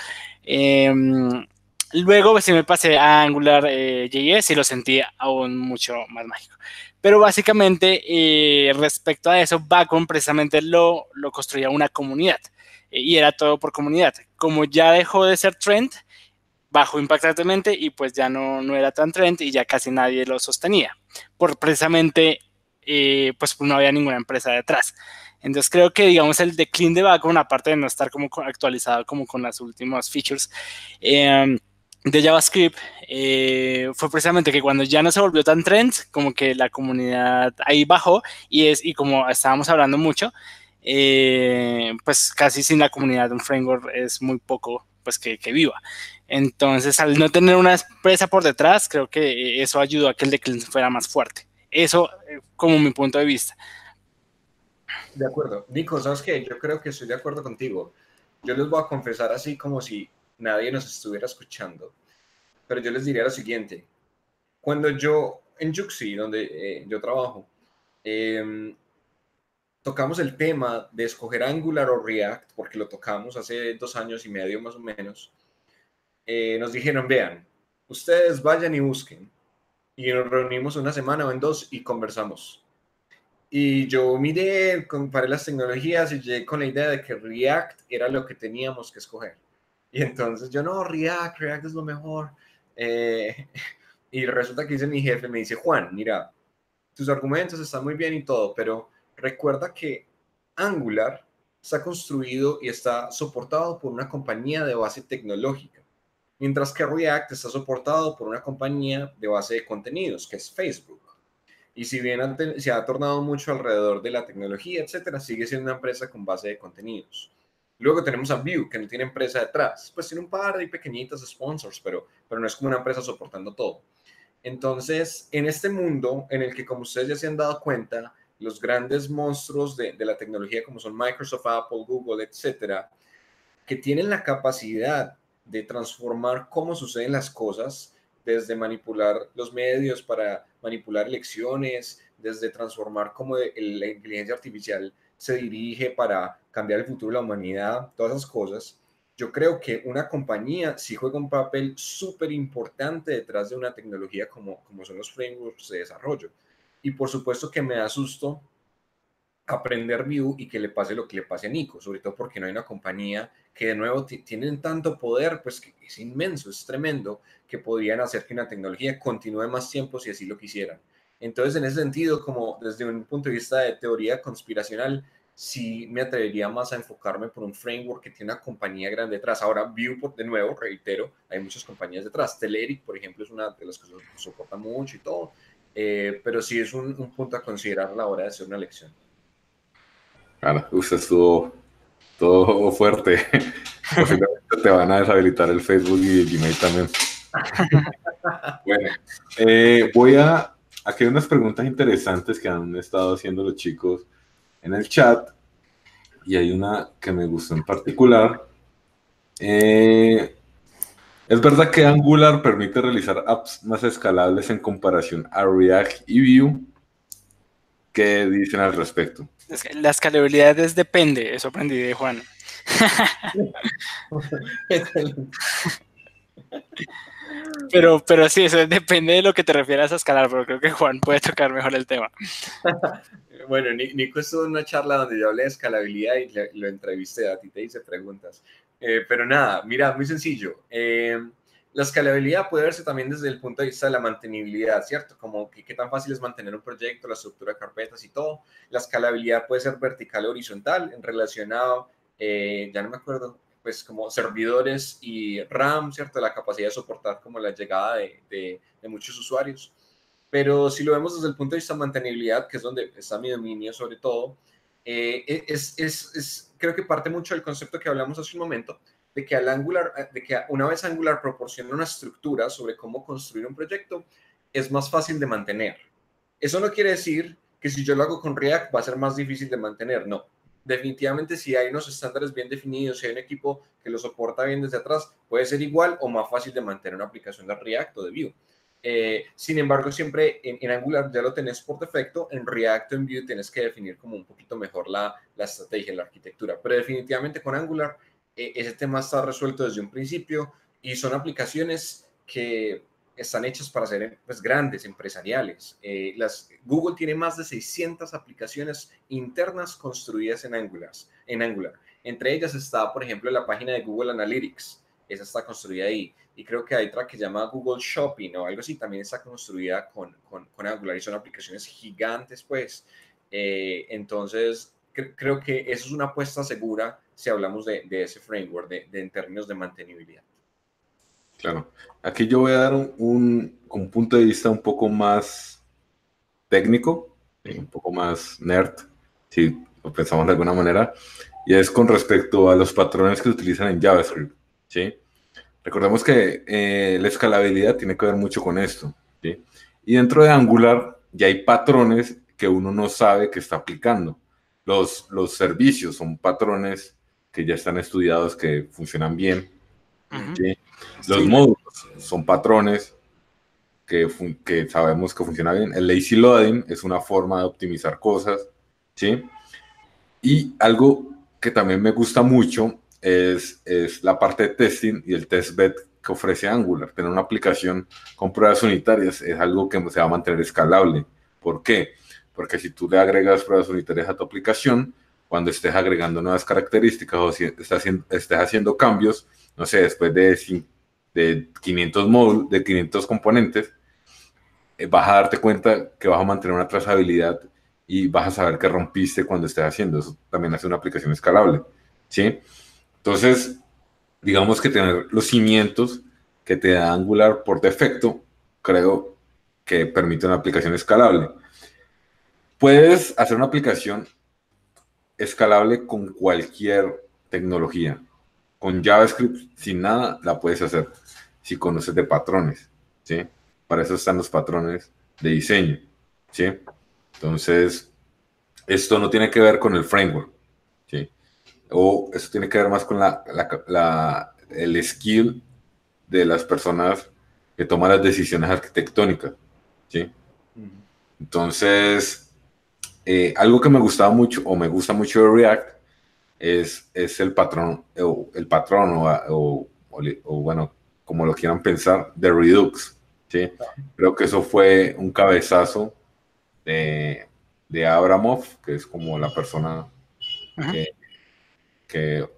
Em, luego pues, me pasé a Angular JS y lo sentí aún mucho más mágico. Pero básicamente respecto a eso, Backbone precisamente lo, lo construía una comunidad y era todo por comunidad. Como ya dejó de ser trend, bajó impactantemente y pues ya no, no era tan trend y ya casi nadie lo sostenía, por precisamente eh, pues no había ninguna empresa detrás. Entonces creo que digamos el decline de Backbone, aparte de no estar como actualizado como con las últimas features em, de JavaScript, eh, fue precisamente que cuando ya no se volvió tan trend, como que la comunidad ahí bajó y es y como estábamos hablando mucho, eh, pues casi sin la comunidad de un framework es muy poco pues que, que viva. Entonces, al no tener una empresa por detrás, creo que eso ayudó a que el declive fuera más fuerte. Eso eh, como mi punto de vista. De acuerdo. Nico, ¿sabes qué? Yo creo que estoy de acuerdo contigo. Yo les voy a confesar así como si nadie nos estuviera escuchando. Pero yo les diría lo siguiente. Cuando yo, en Juxi, donde eh, yo trabajo, em, tocamos el tema de escoger Angular o React, porque lo tocamos hace dos años y medio más o menos, eh, nos dijeron, vean, ustedes vayan y busquen. Y nos reunimos una semana o en dos y conversamos. Y yo miré, comparé las tecnologías y llegué con la idea de que React era lo que teníamos que escoger. Y entonces yo, no, React, React es lo mejor. Eh, y resulta que dice mi jefe, me dice, Juan, mira, tus argumentos están muy bien y todo, pero recuerda que Angular está construido y está soportado por una compañía de base tecnológica mientras que React está soportado por una compañía de base de contenidos, que es Facebook. Y si bien se ha tornado mucho alrededor de la tecnología, etcétera, sigue siendo una empresa con base de contenidos. Luego tenemos a Vue, que no tiene empresa detrás. Pues tiene un par de pequeñitas sponsors, pero, pero no es como una empresa soportando todo. Entonces, en este mundo en el que, como ustedes ya se han dado cuenta, los grandes monstruos de, de la tecnología, como son Microsoft, Apple, Google, etcétera, que tienen la capacidad de transformar cómo suceden las cosas, desde manipular los medios para manipular elecciones, desde transformar cómo la inteligencia artificial se dirige para cambiar el futuro de la humanidad, todas esas cosas. Yo creo que una compañía sí juega un papel súper importante detrás de una tecnología como, como son los frameworks de desarrollo. Y por supuesto que me da susto aprender Vue y que le pase lo que le pase a Nico, sobre todo porque no hay una compañía que de nuevo tienen tanto poder, pues que es inmenso, es tremendo, que podrían hacer que una tecnología continúe más tiempo si así lo quisieran. Entonces, en ese sentido, como desde un punto de vista de teoría conspiracional, sí me atrevería más a enfocarme por un framework que tiene una compañía grande detrás. Ahora, Vue, de nuevo, reitero, hay muchas compañías detrás. Telerik, por ejemplo, es una de las que soporta mucho y todo, eh, pero sí es un, un punto a considerar a la hora de hacer una elección. Claro, usted estuvo todo fuerte. Posiblemente te van a deshabilitar el Facebook y el Gmail también. bueno, eh, voy a. Aquí hay unas preguntas interesantes que han estado haciendo los chicos en el chat. Y hay una que me gustó en particular. Eh, ¿Es verdad que Angular permite realizar apps más escalables en comparación a React y Vue? ¿Qué dicen al respecto? La escalabilidad es depende, eso aprendí de Juan. pero, pero sí, eso depende de lo que te refieras a escalar, pero creo que Juan puede tocar mejor el tema. bueno, Nico estuvo en una charla donde yo hablé de escalabilidad y lo entrevisté, a ti te hice preguntas. Eh, pero nada, mira, muy sencillo. Eh, la escalabilidad puede verse también desde el punto de vista de la mantenibilidad, ¿cierto? Como que qué tan fácil es mantener un proyecto, la estructura de carpetas y todo. La escalabilidad puede ser vertical o horizontal en relacionado, eh, ya no me acuerdo, pues como servidores y RAM, ¿cierto? La capacidad de soportar como la llegada de, de, muchos usuarios. Pero si lo vemos desde el punto de vista de mantenibilidad, que es donde está mi dominio sobre todo, eh, e, es, es, es, creo que parte mucho del concepto que hablamos hace un momento, de que, al Angular, eh, de que una vez Angular proporciona una estructura sobre cómo construir un proyecto, es más fácil de mantener. Eso no quiere decir que si yo lo hago con React va a ser más difícil de mantener, no. Definitivamente si hay unos estándares bien definidos, si hay un equipo que lo soporta bien desde atrás, puede ser igual o más fácil de mantener una aplicación de React o de Vue. Eh, sin embargo, siempre en, Angular ya lo tenés por defecto, en React o en Vue tienes que definir como un poquito mejor la, la estrategia, la arquitectura. Pero definitivamente con Angular ese tema está resuelto desde un principio y son aplicaciones que están hechas para ser pues, grandes, empresariales. Eh, las, Google tiene más de 600 aplicaciones internas construidas en Angular, en Angular. Entre ellas está, por ejemplo, la página de Google Analytics. Esa está construida ahí. Y creo que hay otra que se llama Google Shopping o algo así, también está construida con, con, con Angular y son aplicaciones gigantes, pues. Eh, entonces, creo que eso es una apuesta segura si hablamos de, de ese framework de, en términos de mantenibilidad. Claro. Aquí yo voy a dar un, un, punto de vista un poco más técnico, un poco más nerd, si lo pensamos de alguna manera, y es con respecto a los patrones que se utilizan en JavaScript. ¿sí? Recordemos que eh, la escalabilidad tiene que ver mucho con esto. ¿sí? Y dentro de Angular ya hay patrones que uno no sabe que está aplicando. Los, los servicios son patrones que ya están estudiados, que funcionan bien. Los módulos son patrones que, que, sabemos que funciona bien. El lazy loading es una forma de optimizar cosas. ¿sí? Y algo que también me gusta mucho es, es la parte de testing y el testbed que ofrece Angular. Tener una aplicación con pruebas unitarias es algo que se va a mantener escalable. ¿Por qué? Porque si tú le agregas pruebas unitarias a tu aplicación, cuando estés agregando nuevas características o si estás, estés haciendo cambios, no sé, después de, de 500 módulos, de 500 componentes, eh, vas a darte cuenta que vas a mantener una trazabilidad y vas a saber que rompiste cuando estés haciendo. Eso también hace una aplicación escalable, ¿sí? Entonces, digamos que tener los cimientos que te da Angular por defecto, creo que permite una aplicación escalable. Puedes hacer una aplicación escalable con cualquier tecnología. Con JavaScript, sin nada, la puedes hacer si conoces de patrones, ¿sí? Para eso están los patrones de diseño, ¿sí? Entonces, esto no tiene que ver con el framework, ¿sí? O eso tiene que ver más con la, la, el skill de las personas que toman las decisiones arquitectónicas, ¿sí? Entonces, eh, algo que me gustaba mucho o me gusta mucho de React es, es el patrón, o, el patrón o, o, bueno, como lo quieran pensar, de Redux. ¿sí? Creo que eso fue un cabezazo de, de Abramov, que es como la persona que, que,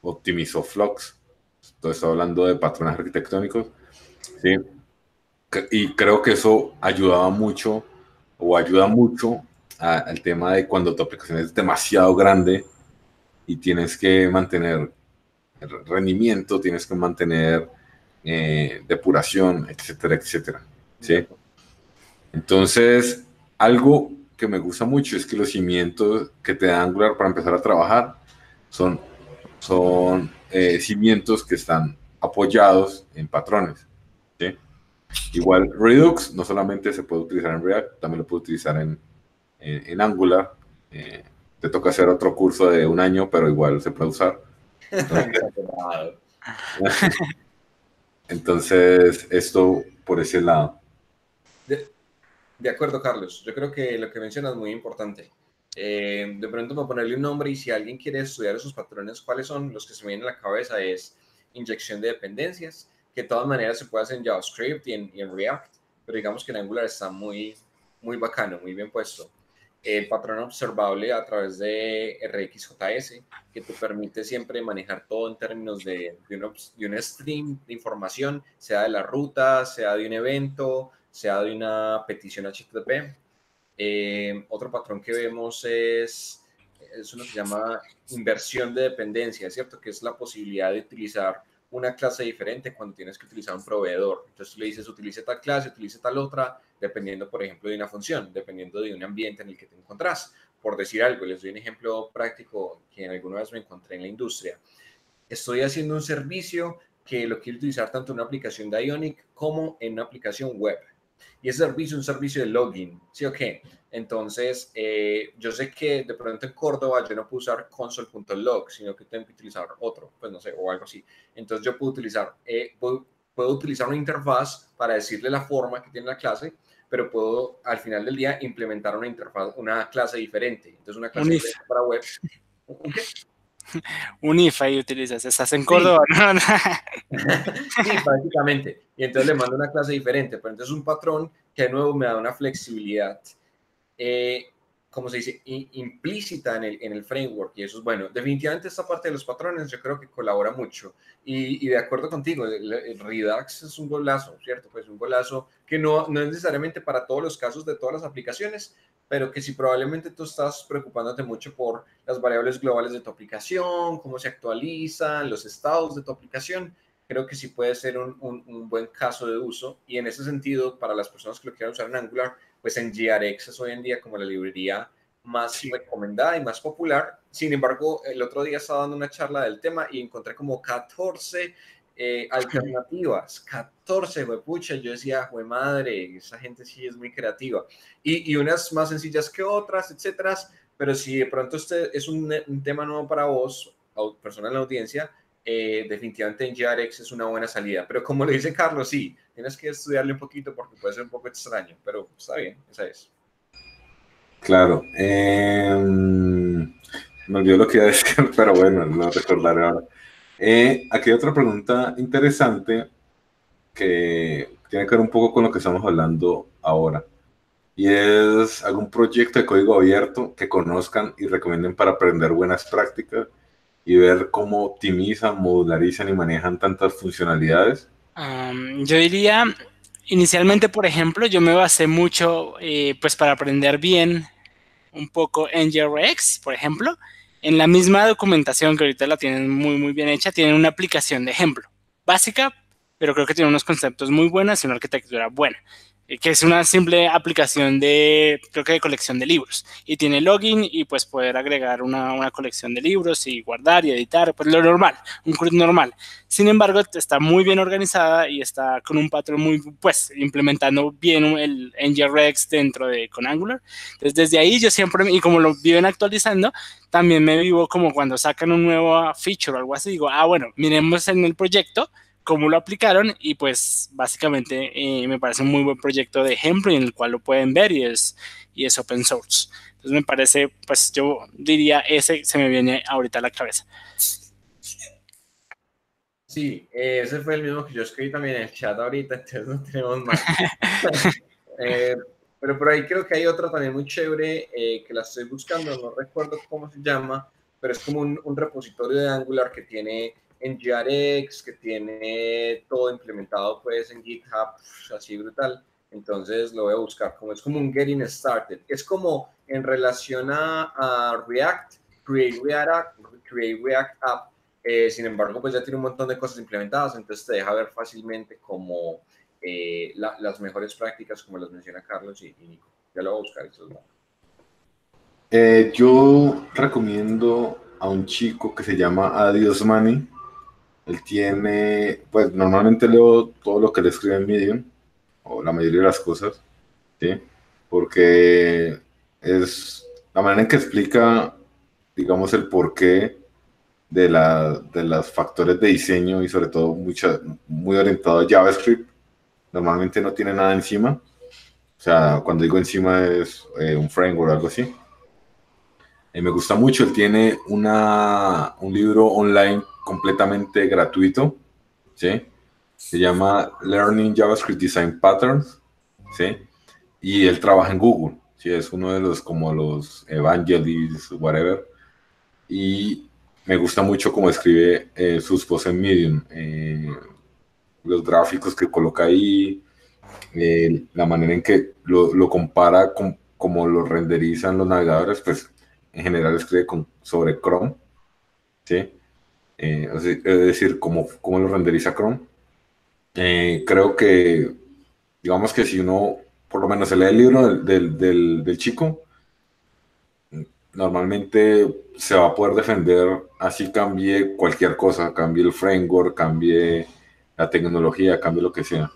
optimizó Flux. Estoy hablando de patrones arquitectónicos. ¿sí? Y creo que eso ayudaba mucho o ayuda mucho al tema de cuando tu aplicación es demasiado grande y tienes que mantener rendimiento, tienes que mantener eh, depuración, etcétera, etcétera. ¿sí? Entonces, algo que me gusta mucho es que los cimientos que te da Angular para empezar a trabajar son, son eh, cimientos que están apoyados en patrones. Igual Redux no solamente se puede utilizar en React, también lo puede utilizar en, en, Angular. Eh, te toca hacer otro curso de un año, pero igual se puede usar. Entonces, esto por ese lado. De, acuerdo, Carlos. Yo creo que lo que mencionas es muy importante. Eh, de pronto, para ponerle un nombre y si alguien quiere estudiar esos patrones, ¿cuáles son los que se me vienen a la cabeza? Es inyección de dependencias, que de todas maneras se puede hacer en JavaScript y en, y en React, pero digamos que en Angular está muy, muy bacano, muy bien puesto el patrón observable a través de RxJS, que te permite siempre manejar todo en términos de, de, un, stream de información, sea de la ruta, sea de un evento, sea de una petición HTTP. Eh, otro patrón que vemos es, es uno que se llama inversión de dependencia, ¿cierto? Que es la posibilidad de utilizar una clase diferente cuando tienes que utilizar un proveedor. Entonces le dices, utilice tal clase, utilice tal otra, dependiendo, por ejemplo, de una función, dependiendo de un ambiente en el que te encontrás. Por decir algo, les doy un ejemplo práctico que alguna vez me encontré en la industria. Estoy haciendo un servicio que lo quiero utilizar tanto en una aplicación de Ionic como en una aplicación web. Y ese servicio es un servicio de login, ¿sí o qué? Entonces, eh, yo sé que de pronto en Córdoba yo no puedo usar console.log, sino que tengo que utilizar otro, pues no sé, o algo así. Entonces, yo puedo utilizar, eh, puedo, utilizar una interfaz para decirle la forma que tiene la clase, pero puedo al final del día implementar una interfaz, una clase diferente. Entonces, una clase para web. qué? un if ahí utilizas, estás en Córdoba, sí, prácticamente. Y entonces le mando una clase diferente, pero entonces un patrón que de nuevo me da una flexibilidad, eh, como se dice, implícita en el, en el framework. Y eso es bueno. Definitivamente esta parte de los patrones yo creo que colabora mucho. Y, de acuerdo contigo, el, Redux es un golazo, ¿cierto? Pues un golazo que no, no es necesariamente para todos los casos de todas las aplicaciones, pero que si probablemente tú estás preocupándote mucho por las variables globales de tu aplicación, cómo se actualizan, los estados de tu aplicación, creo que sí puede ser un, un, buen caso de uso. Y en ese sentido, para las personas que lo quieran usar en Angular, pues en GRX es hoy en día como la librería más recomendada y más popular. Sin embargo, el otro día estaba dando una charla del tema y encontré como 14 eh, alternativas, 14, pucha, yo decía, jue madre, esa gente sí es muy creativa. Y, y unas más sencillas que otras, etcétera. Pero si de pronto este es un, un tema nuevo para vos, persona en la audiencia, eh, definitivamente en GRX es una buena salida. Pero como le dice Carlos, sí, tienes que estudiarle un poquito porque puede ser un poco extraño, pero está bien, esa es. Claro. Em, me olvidó lo que iba a decir, pero bueno, lo recordaré ahora. Eh, aquí hay otra pregunta interesante que tiene que ver un poco con lo que estamos hablando ahora. Y es algún proyecto de código abierto que conozcan y recomienden para aprender buenas prácticas y ver cómo optimizan, modularizan y manejan tantas funcionalidades. yo diría, inicialmente, por ejemplo, yo me basé mucho, eh, pues para aprender bien un poco en NGRX, por ejemplo, en la misma documentación que ahorita la tienen muy, muy bien hecha, tienen una aplicación de ejemplo básica, pero creo que tiene unos conceptos muy buenos y una arquitectura buena. Eh, que es una simple aplicación de, creo que de colección de libros. Y tiene login y pues poder agregar una, una colección de libros y guardar y editar, pues lo normal, un CRUD normal. Sin embargo, está muy bien organizada y está con un patrón muy, pues, implementando bien el NGRX dentro de con Angular. Entonces, desde ahí yo siempre, y como lo viven actualizando, también me vivo como cuando sacan un nuevo feature o algo así, digo, ah, bueno, miremos en el proyecto cómo lo aplicaron y pues básicamente eh, me parece un muy buen proyecto de ejemplo en el cual lo pueden ver y es, y es open source. Entonces me parece, pues yo diría ese se me viene ahorita a la cabeza. Sí, eh, ese fue el mismo que yo escribí también en el chat ahorita, entonces no tenemos más. Eh, pero por ahí creo que hay otro también muy chévere que la estoy buscando, no recuerdo cómo se llama, pero es como un, un repositorio de Angular que tiene en GRX, que tiene todo implementado pues en GitHub, así brutal. Entonces lo voy a buscar, como es como un getting started. Es como en relación a, React, Create React, Create React App. Eh, sin embargo, pues ya tiene un montón de cosas implementadas, entonces te deja ver fácilmente como eh, las mejores prácticas, como las menciona Carlos y, Nico. Ya lo voy a buscar. Eso eh, yo recomiendo a un chico que se llama Adios Money él tiene, pues normalmente leo todo lo que le escribe en Medium, o la mayoría de las cosas, ¿sí? Porque es la manera en que explica, digamos, el porqué de, la, de los factores de diseño y sobre todo mucha, muy orientado a JavaScript. Normalmente no tiene nada encima. O sea, cuando digo encima es eh, un framework o algo así. Eh, me gusta mucho, él tiene una, un libro online completamente gratuito, ¿sí? Se llama Learning JavaScript Design Patterns, ¿sí? Y él trabaja en Google, ¿sí? Es uno de los, como los evangelists, whatever. Y me gusta mucho cómo escribe eh, sus posts en Medium, eh, los gráficos que coloca ahí, la manera en que lo, lo compara con cómo lo renderizan los navegadores, pues en general escribe con, sobre Chrome, ¿sí? eh, es decir, cómo, cómo lo renderiza Chrome. Eh, creo que, digamos que si uno por lo menos se lee el libro del, del, del, chico, normalmente se va a poder defender así cambie cualquier cosa, cambie el framework, cambie la tecnología, cambie lo que sea.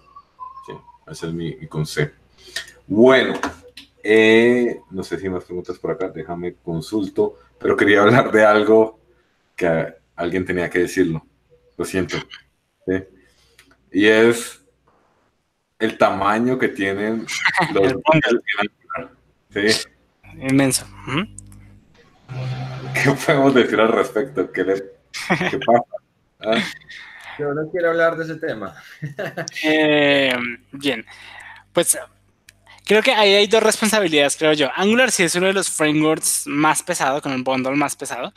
Sí, ese es mi, mi. Bueno, eh, no sé si hay más preguntas por acá, déjame consulto, pero quería hablar de algo que alguien tenía que decirlo. Lo siento. Y es el tamaño que tienen los ¿sí? Inmenso. ¿Qué podemos decir al respecto? ¿Qué, pasa? ¿Ah? Yo no quiero hablar de ese tema. Eh, bien, pues creo que ahí hay dos responsabilidades, creo yo. Angular sí es uno de los frameworks más pesados, con el bundle más pesado.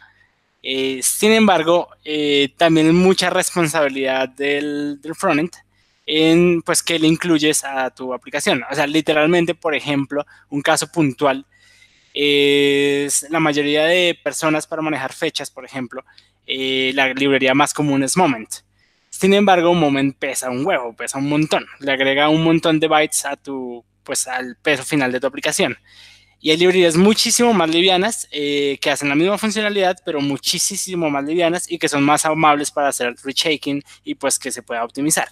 Eh, sin embargo, eh, también mucha responsabilidad del, del frontend en pues que le incluyes a tu aplicación. O sea, literalmente, por ejemplo, un caso puntual es la mayoría de personas para manejar fechas, por ejemplo, eh, la librería más común es Moment. Sin embargo, Moment pesa un huevo, pesa un montón. Le agrega un montón de bytes a tu, pues, al peso final de tu aplicación. Y hay librerías muchísimo más livianas eh, que hacen la misma funcionalidad, pero muchísimo más livianas y que son más amables para hacer el rechecking y pues que se pueda optimizar.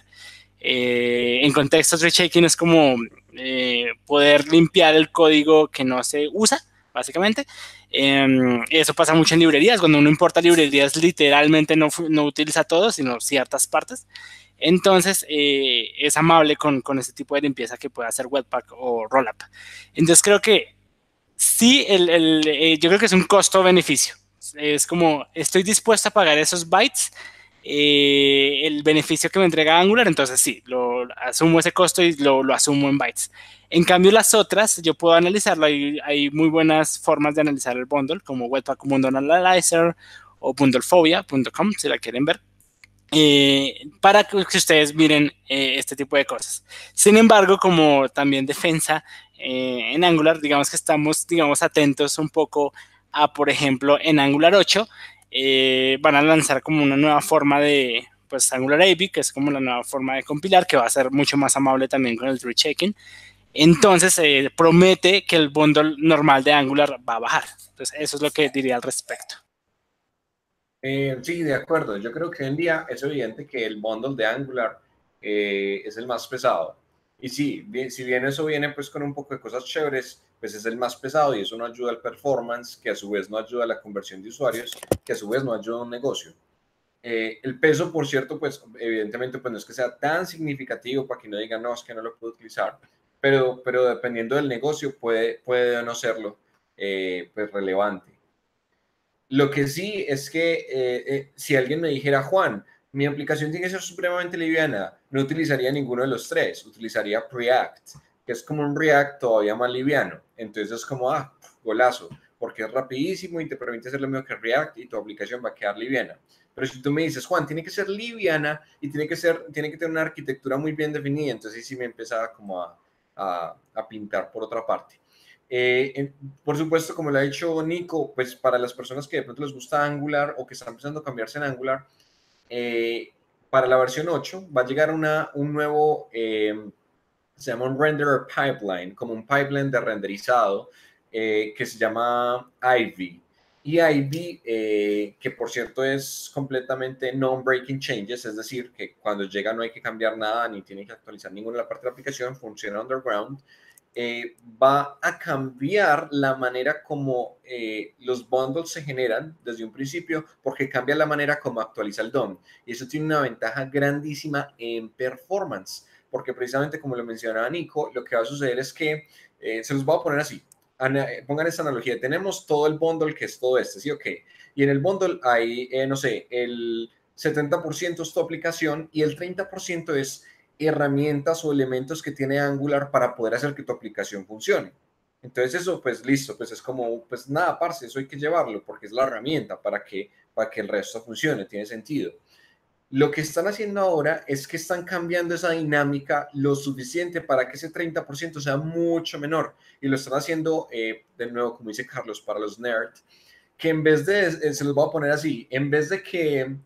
Eh, en contextos rechecking es como eh, poder limpiar el código que no se usa, básicamente. Em, eso pasa mucho en librerías. Cuando uno importa librerías, literalmente no, no utiliza todo, sino ciertas partes. Entonces, eh, es amable con, con este tipo de limpieza que puede hacer Webpack o Rollup. Entonces, creo que sí, el, el, yo creo que es un costo-beneficio. Es como, estoy dispuesto a pagar esos bytes eh, el beneficio que me entrega Angular, entonces sí, lo asumo ese costo y lo, lo asumo en bytes. En cambio, las otras, yo puedo analizarlo. Hay, hay muy buenas formas de analizar el bundle, como Webpack Bundle Analyzer o bundlephobia.com, si la quieren ver, eh, para que, ustedes miren eh, este tipo de cosas. Sin embargo, como también defensa en Angular, digamos que estamos, digamos, atentos un poco a, por ejemplo, en Angular 8, eh, van a lanzar como una nueva forma de, pues Angular API, que es como la nueva forma de compilar, que va a ser mucho más amable también con el rechecking. Entonces, eh, promete que el bundle normal de Angular va a bajar. Entonces, eso es lo que diría al respecto. Eh, sí, de acuerdo. Yo creo que hoy en día es evidente que el bundle de Angular es el más pesado. Y sí, bien, si bien eso viene pues con un poco de cosas chéveres, pues es el más pesado y eso no ayuda al performance, que a su vez no ayuda a la conversión de usuarios, que a su vez no ayuda a un negocio. Eh, el peso, por cierto, pues evidentemente pues no es que sea tan significativo para que no digan, no, es que no lo puedo utilizar, pero, pero dependiendo del negocio puede, puede no serlo eh, pues relevante. Lo que sí es que eh, si alguien me dijera, Juan, mi aplicación tiene que ser supremamente liviana, no utilizaría ninguno de los tres, utilizaría Preact que es como un React todavía más liviano. Entonces es como, ah, golazo, porque es rapidísimo y te permite hacer lo mismo que React y tu aplicación va a quedar liviana. Pero si tú me dices, Juan, tiene que ser liviana y tiene que, ser, tiene que tener una arquitectura muy bien definida, entonces sí me empezaba como a, a, pintar por otra parte. Eh, por supuesto, como lo ha dicho Nico, pues para las personas que de pronto les gusta Angular o que están empezando a cambiarse en Angular, eh, para la versión 8 va a llegar una, un nuevo... Eh, se llama un renderer pipeline, como un pipeline de renderizado eh, que se llama Ivy. Y Ivy, eh, que por cierto es completamente non-breaking changes, es decir, que cuando llega no hay que cambiar nada ni tiene que actualizar ninguna de la parte de la aplicación, funciona underground, eh, va a cambiar la manera como los bundles se generan desde un principio, porque cambia la manera como actualiza el DOM. Y eso tiene una ventaja grandísima en performance porque precisamente como lo mencionaba Nico, lo que va a suceder es que eh, se los voy a poner así. pongan esta analogía. Tenemos todo el bundle que es todo este, ¿sí? Ok. Y en el bundle hay, eh, no sé, el 70% es tu aplicación y el 30% es herramientas o elementos que tiene Angular para poder hacer que tu aplicación funcione. Entonces eso, pues listo, pues es como, pues nada, parce, eso hay que llevarlo porque es la herramienta para que, para que el resto funcione, tiene sentido. Lo que están haciendo ahora es que están cambiando esa dinámica lo suficiente para que ese 30% sea mucho menor. Y lo están haciendo, eh, de nuevo, como dice Carlos, para los nerds, que en vez de, eh, se los voy a poner así, en vez de que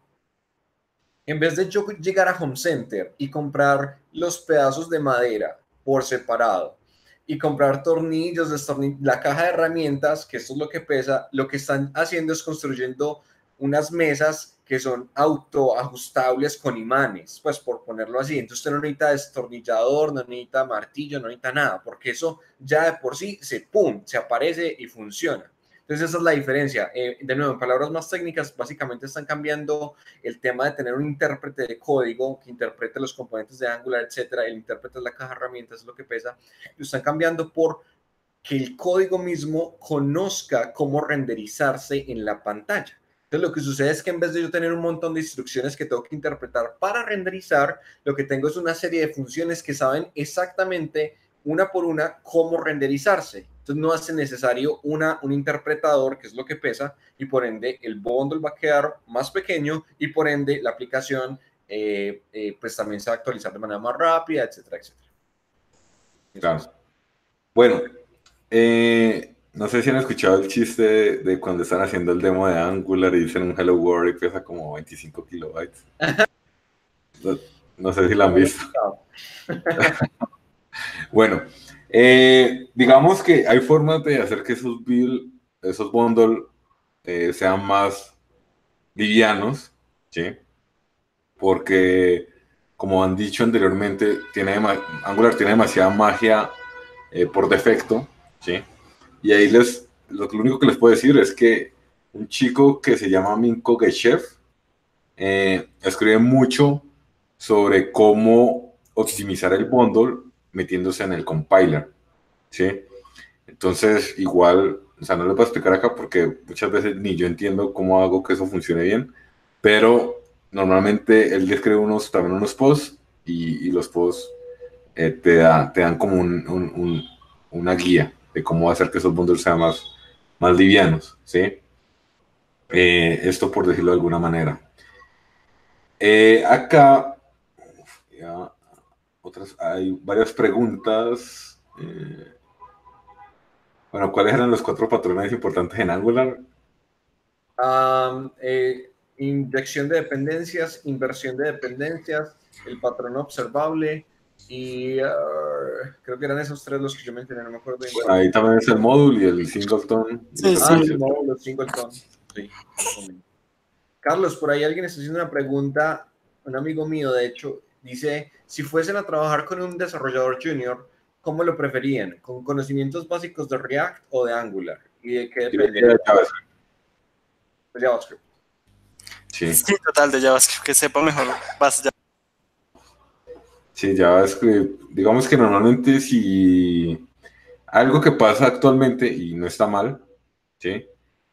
En vez de yo llegar a Home Center y comprar los pedazos de madera por separado y comprar tornillos, la caja de herramientas, que esto es lo que pesa, lo que están haciendo es construyendo unas mesas que son autoajustables con imanes, pues por ponerlo así. Entonces usted no necesita destornillador, no necesita martillo, no necesita nada, porque eso ya de por sí se pum, se aparece y funciona. Entonces esa es la diferencia. Eh, de nuevo, en palabras más técnicas, básicamente están cambiando el tema de tener un intérprete de código que interprete los componentes de Angular, etcétera. El intérprete es la caja de herramientas, es lo que pesa. Lo están cambiando por que el código mismo conozca cómo renderizarse en la pantalla. Entonces lo que sucede es que en vez de yo tener un montón de instrucciones que tengo que interpretar para renderizar, lo que tengo es una serie de funciones que saben exactamente una por una cómo renderizarse. Entonces no hace necesario una, un interpretador, que es lo que pesa, y por ende el bundle va a quedar más pequeño y por ende la aplicación eh, eh, pues también se va a actualizar de manera más rápida, etcétera, etcétera. Claro. Bueno, eh, no sé si han escuchado el chiste de, cuando están haciendo el demo de Angular y dicen un Hello World y pesa como 25 kilobytes. No, sé si lo han visto. bueno, eh, digamos que hay formas de hacer que esos build, esos bundles eh, sean más livianos, ¿sí? Porque, como han dicho anteriormente, tiene Angular tiene demasiada magia eh, por defecto, ¿sí? Y ahí les, lo, único que les puedo decir es que un chico que se llama Minko Geshev eh, escribe mucho sobre cómo optimizar el bundle metiéndose en el compiler, ¿sí? Entonces, igual, o sea, no le puedo explicar acá porque muchas veces ni yo entiendo cómo hago que eso funcione bien, pero normalmente él escribe unos, también unos posts y, los posts eh, te, da, te dan como un, una guía de cómo hacer que esos bundles sean más, más livianos, ¿sí? Eh, esto por decirlo de alguna manera. Eh, acá, otras, hay varias preguntas. Eh, bueno, ¿cuáles eran los cuatro patrones importantes en Angular? inyección de dependencias, inversión de dependencias, el patrón observable, y uh, creo que eran esos tres los que yo mencioné, no me acuerdo bien. Ahí también es el módulo y el singleton. Sí, ah, sí. el módulo, singleton. Sí, Carlos, por ahí alguien está haciendo una pregunta, un amigo mío, de hecho, dice, si fuesen a trabajar con un desarrollador junior, ¿cómo lo preferían? ¿Con conocimientos básicos de React o de Angular? ¿Y de qué depende? De JavaScript. De JavaScript. Sí. sí, total, de JavaScript, que sepa mejor base Sí, JavaScript, digamos que normalmente si algo que pasa actualmente y no está mal, ¿sí?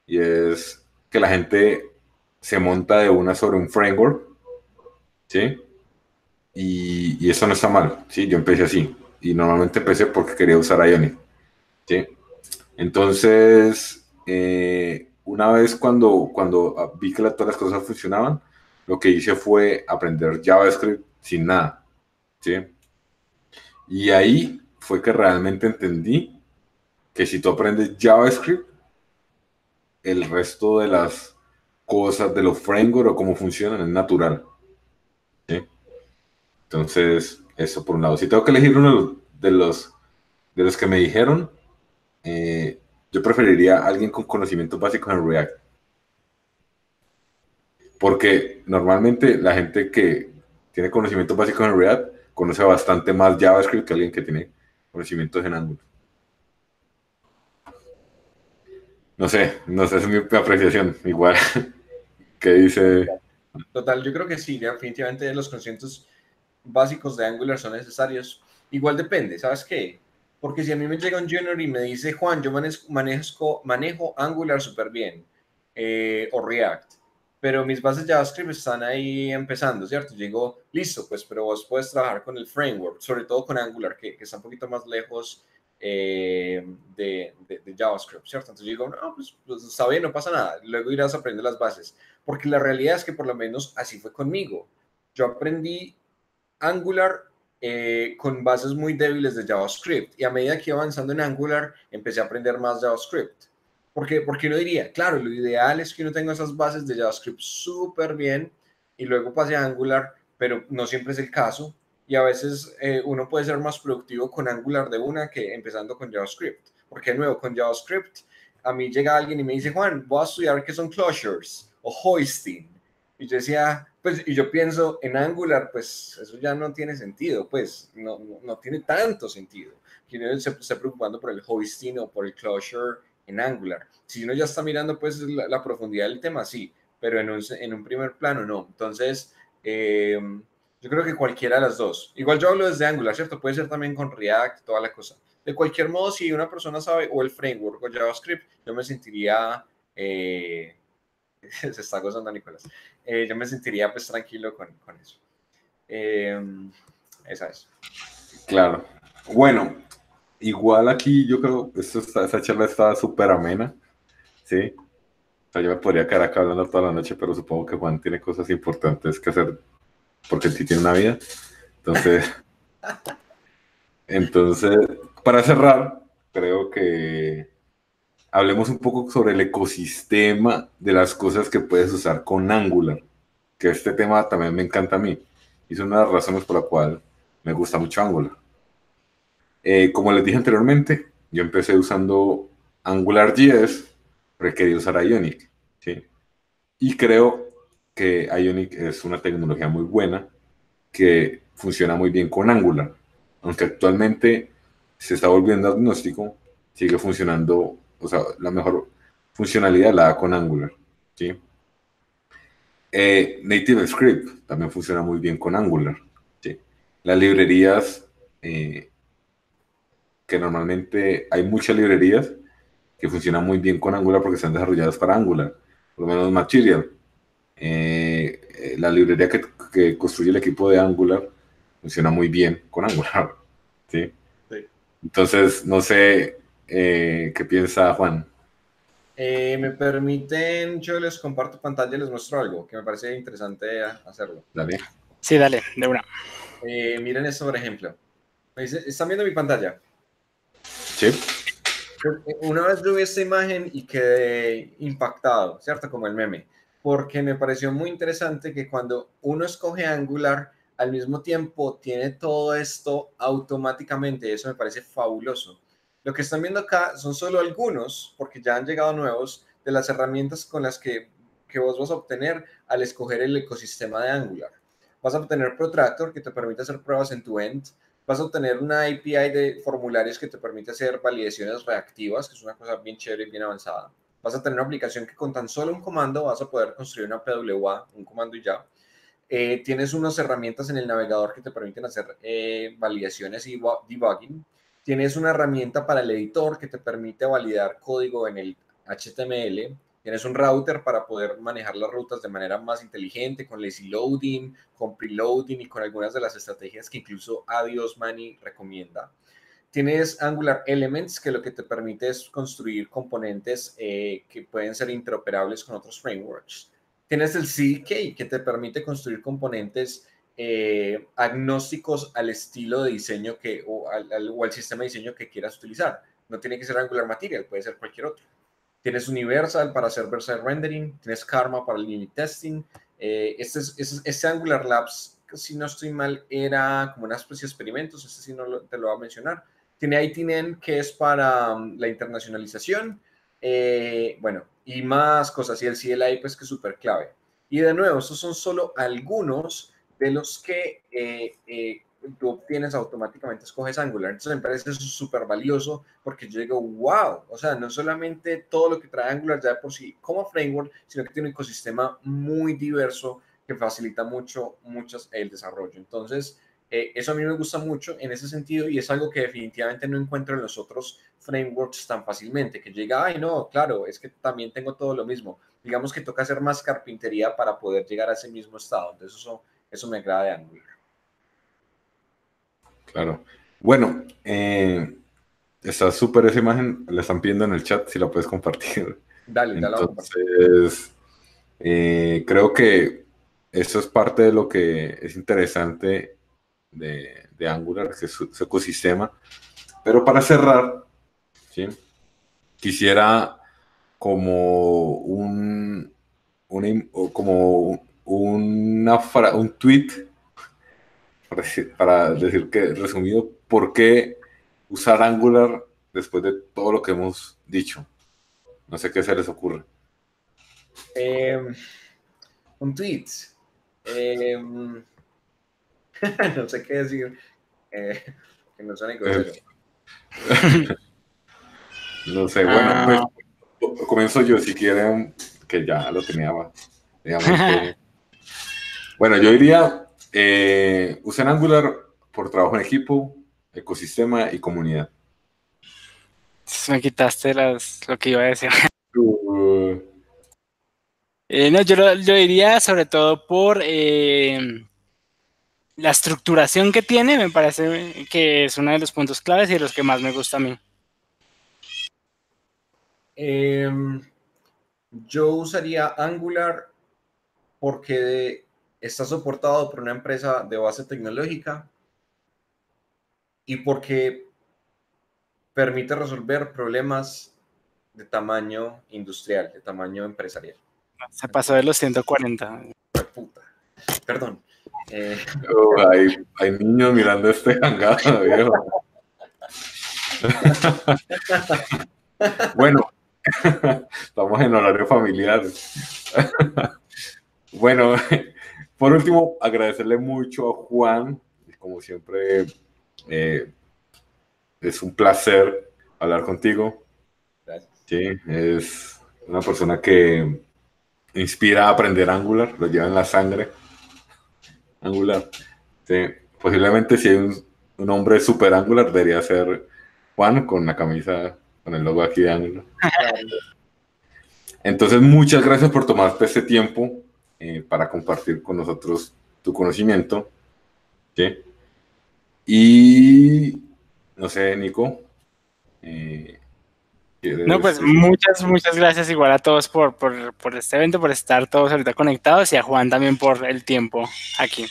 Y es que la gente se monta de una sobre un framework, ¿sí? Y, eso no está mal, ¿sí? Yo empecé así y normalmente empecé porque quería usar Ionic, ¿sí? Entonces, eh, una vez cuando, cuando vi que todas las cosas funcionaban, lo que hice fue aprender JavaScript sin nada. ¿sí? Y ahí fue que realmente entendí que si tú aprendes JavaScript, el resto de las cosas de los frameworks o cómo funcionan es natural. Entonces, eso por un lado. Si tengo que elegir uno de los, de los que me dijeron, eh, yo preferiría a alguien con conocimientos básicos en React. Porque normalmente la gente que tiene conocimientos básicos en React conoce bastante más JavaScript que alguien que tiene conocimientos en Angular. No sé, no sé, es mi apreciación. Igual, ¿qué dice? Total, yo creo que sí, definitivamente los conocimientos básicos de Angular son necesarios. Igual depende, ¿sabes qué? Porque si a mí me llega un junior y me dice, Juan, yo manejo, manejo, Angular súper bien, eh, o React, pero mis bases JavaScript están ahí empezando, ¿cierto? Digo, listo, pues, pero vos puedes trabajar con el framework, sobre todo con Angular, que, que está un poquito más lejos eh, de, JavaScript, ¿cierto? Entonces digo, no, pues, pues, no pasa nada, luego irás a aprender las bases, porque la realidad es que por lo menos así fue conmigo. Yo aprendí Angular eh, con bases muy débiles de JavaScript y a medida que iba avanzando en Angular empecé a aprender más JavaScript. Porque, porque uno diría, claro, lo ideal es que uno tenga esas bases de JavaScript súper bien, y luego pase a Angular, pero no siempre es el caso. Y a veces eh, uno puede ser más productivo con Angular de una que empezando con JavaScript. Porque de nuevo, con JavaScript, a mí llega alguien y me dice, Juan, voy a estudiar qué son closures o hoisting. Y yo decía, pues, y yo pienso en Angular, pues eso ya no tiene sentido, pues no, no, tiene tanto sentido. Que uno se esté preocupando por el hoisting o por el closure en Angular. Si uno ya está mirando pues la, profundidad del tema, sí, pero en un, en un primer plano no. Entonces, eh, yo creo que cualquiera de las dos. Igual yo hablo desde Angular, ¿cierto? Puede ser también con React, toda la cosa. De cualquier modo, si una persona sabe o el framework o JavaScript, yo me sentiría... Eh, se está gozando Nicolás. Eh, yo me sentiría pues tranquilo con, con eso. esa es. Claro. Bueno, igual aquí yo creo, esto esa charla está súper amena, ¿sí? O sea, yo me podría quedar acá hablando toda la noche, pero supongo que Juan tiene cosas importantes que hacer porque sí tiene una vida. Entonces, entonces, para cerrar, creo que hablemos un poco sobre el ecosistema de las cosas que puedes usar con Angular, que este tema también me encanta a mí. Y es una de las razones por la cual me gusta mucho Angular. Eh, como les dije anteriormente, yo empecé usando AngularJS, pero quería usar Ionic. ¿sí? Y creo que Ionic es una tecnología muy buena que funciona muy bien con Angular. Aunque actualmente se está volviendo agnóstico, sigue funcionando, o sea, la mejor funcionalidad la da con Angular. ¿sí? Eh, Native Script también funciona muy bien con Angular. ¿sí? Las librerías eh, que normalmente hay muchas librerías que funcionan muy bien con Angular porque están desarrolladas para Angular, por lo menos Material. Eh, eh, la librería que, que, construye el equipo de Angular funciona muy bien con Angular. ¿sí? Entonces, no sé eh, qué piensa Juan. me permiten, yo les comparto pantalla y les muestro algo que me parece interesante hacerlo. Dale. Sí, dale, de una. miren esto, por ejemplo. ¿Están viendo mi pantalla? Sí. Una vez vi esta imagen y quedé impactado, ¿cierto? Como el meme, porque me pareció muy interesante que cuando uno escoge Angular, al mismo tiempo tiene todo esto automáticamente, eso me parece fabuloso. Lo que están viendo acá son solo algunos, porque ya han llegado nuevos, de las herramientas con las que, que vos vas a obtener al escoger el ecosistema de Angular. Vas a obtener Protractor, que te permite hacer pruebas en tu end, vas a obtener una API de formularios que te permite hacer validaciones reactivas, que es una cosa bien chévere y bien avanzada. Vas a tener una aplicación que con tan solo un comando vas a poder construir una PWA, un comando y ya. Eh, tienes unas herramientas en el navegador que te permiten hacer eh, validaciones y debugging. Tienes una herramienta para el editor que te permite validar código en el HTML. Tienes un router para poder manejar las rutas de manera más inteligente, con lazy loading, con preloading y con algunas de las estrategias que incluso Adios Money recomienda. Tienes Angular Elements, que lo que te permite es construir componentes eh, que pueden ser interoperables con otros frameworks. Tienes el CDK, que te permite construir componentes eh, agnósticos al estilo de diseño que, o al sistema de diseño que quieras utilizar. No tiene que ser Angular Material, puede ser cualquier otro. Tienes Universal para hacer Versailles Rendering, tienes Karma para el unit testing. Eh, este, es, este, Angular Labs, si no estoy mal, era como una especie de experimentos, este sí no te lo voy a mencionar. Tiene ITNN, que es para um, la internacionalización. Eh, bueno, y más cosas. Y el CLI, pues que es súper clave. Y de nuevo, estos son solo algunos de los que eh, tú obtienes automáticamente, escoges Angular. Entonces me parece eso súper valioso porque yo digo, wow, o sea, no solamente todo lo que trae Angular ya por sí como framework, sino que tiene un ecosistema muy diverso que facilita mucho, muchas el desarrollo. Entonces, eh, eso a mí me gusta mucho en ese sentido y es algo que definitivamente no encuentro en los otros frameworks tan fácilmente, que llega, ay, no, claro, es que también tengo todo lo mismo. Digamos que toca hacer más carpintería para poder llegar a ese mismo estado. Entonces, eso, eso me agrada de Angular. Claro. Bueno, eh, está súper esa imagen, la están pidiendo en el chat, si la puedes compartir. Dale, dale. Entonces, eh, creo que eso es parte de lo que es interesante de, Angular, que es su, ecosistema. Pero para cerrar, ¿sí? quisiera como un, como una un tweet para decir que, resumido, ¿por qué usar Angular después de todo lo que hemos dicho? No sé qué se les ocurre. Em, un tweet. Em, no sé qué decir. Eh, que no suene No sé, bueno, ah. pues comienzo yo si quieren, que ya lo tenía. bueno, yo diría, eh, usen Angular por trabajo en equipo, ecosistema y comunidad. Me quitaste las, lo que iba a decir. Eh, no, yo lo, diría sobre todo por eh, la estructuración que tiene, me parece que es uno de los puntos claves y de los que más me gusta a mí. Em, yo usaría Angular porque está soportado por una empresa de base tecnológica y porque permite resolver problemas de tamaño industrial, de tamaño empresarial. Se pasó de los 140. Perdón. Eh, oh, hay, niños mirando este hangado, viejo. bueno, estamos en horario familiar. bueno, por último, agradecerle mucho a Juan. Como siempre, eh, es un placer hablar contigo. Gracias. Sí, es una persona que inspira a aprender Angular, lo lleva en la sangre. Angular. Sí, posiblemente si hay un, hombre super Angular, debería ser Juan con la camisa, con el logo aquí de Angular. Entonces, muchas gracias por tomarte este tiempo eh, para compartir con nosotros tu conocimiento. ¿sí? Y, no sé, Nico. Eh, no, pues muchas, muchas gracias igual a todos por, por, por, este evento, por estar todos ahorita conectados y a Juan también por el tiempo aquí.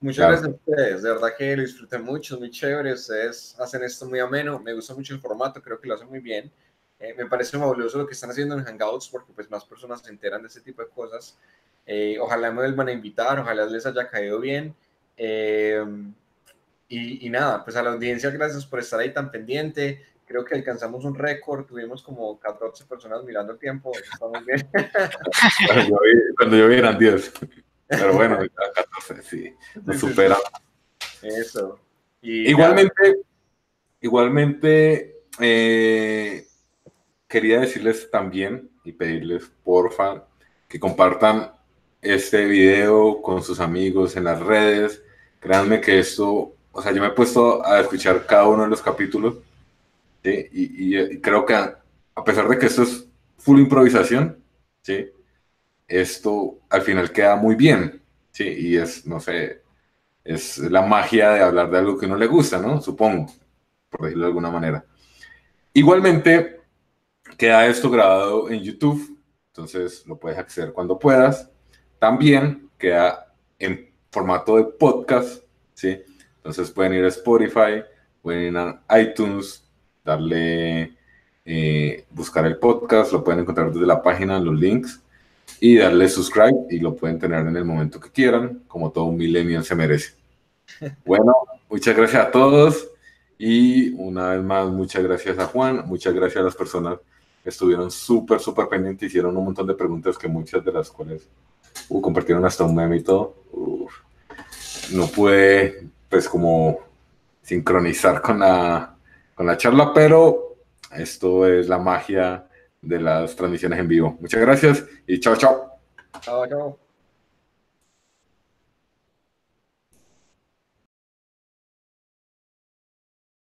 Muchas gracias a ustedes, de verdad que lo disfruté mucho, muy chévere, ustedes hacen esto muy ameno, me gusta mucho el formato, creo que lo hacen muy bien. Eh, me parece fabuloso lo que están haciendo en Hangouts porque pues más personas se enteran de ese tipo de cosas. Eh, ojalá me vuelvan a invitar, ojalá les haya caído bien. Eh, y, y, nada, pues a la audiencia, gracias por estar ahí tan pendiente creo que alcanzamos un récord, tuvimos como 14 personas mirando el tiempo, está muy bien. cuando, yo vi, eran 10, pero bueno, 14, sí, nos supera. Eso. igualmente, igualmente, eh, quería decirles también y pedirles, porfa, que compartan este video con sus amigos en las redes. Créanme que esto, o sea, yo me he puesto a escuchar cada uno de los capítulos y, creo que a, pesar de que esto es full improvisación, ¿sí? esto al final queda muy bien, ¿sí? y es, no sé, es la magia de hablar de algo que no le gusta, ¿no? Supongo, por decirlo de alguna manera. Igualmente, queda esto grabado en YouTube, entonces lo puedes acceder cuando puedas. También queda en formato de podcast, ¿sí? Entonces pueden ir a Spotify, pueden ir a iTunes, darle, eh, buscar el podcast, lo pueden encontrar desde la página, los links, y darle subscribe y lo pueden tener en el momento que quieran, como todo un millennial se merece. Bueno, muchas gracias a todos y una vez más muchas gracias a Juan, muchas gracias a las personas estuvieron súper, súper pendientes, hicieron un montón de preguntas que muchas de las cuales uh, compartieron hasta un meme y todo. no pude, pues, como sincronizar con la con la charla, pero esto es la magia de las transmisiones en vivo. Muchas gracias y chao, chao. Chao, chao.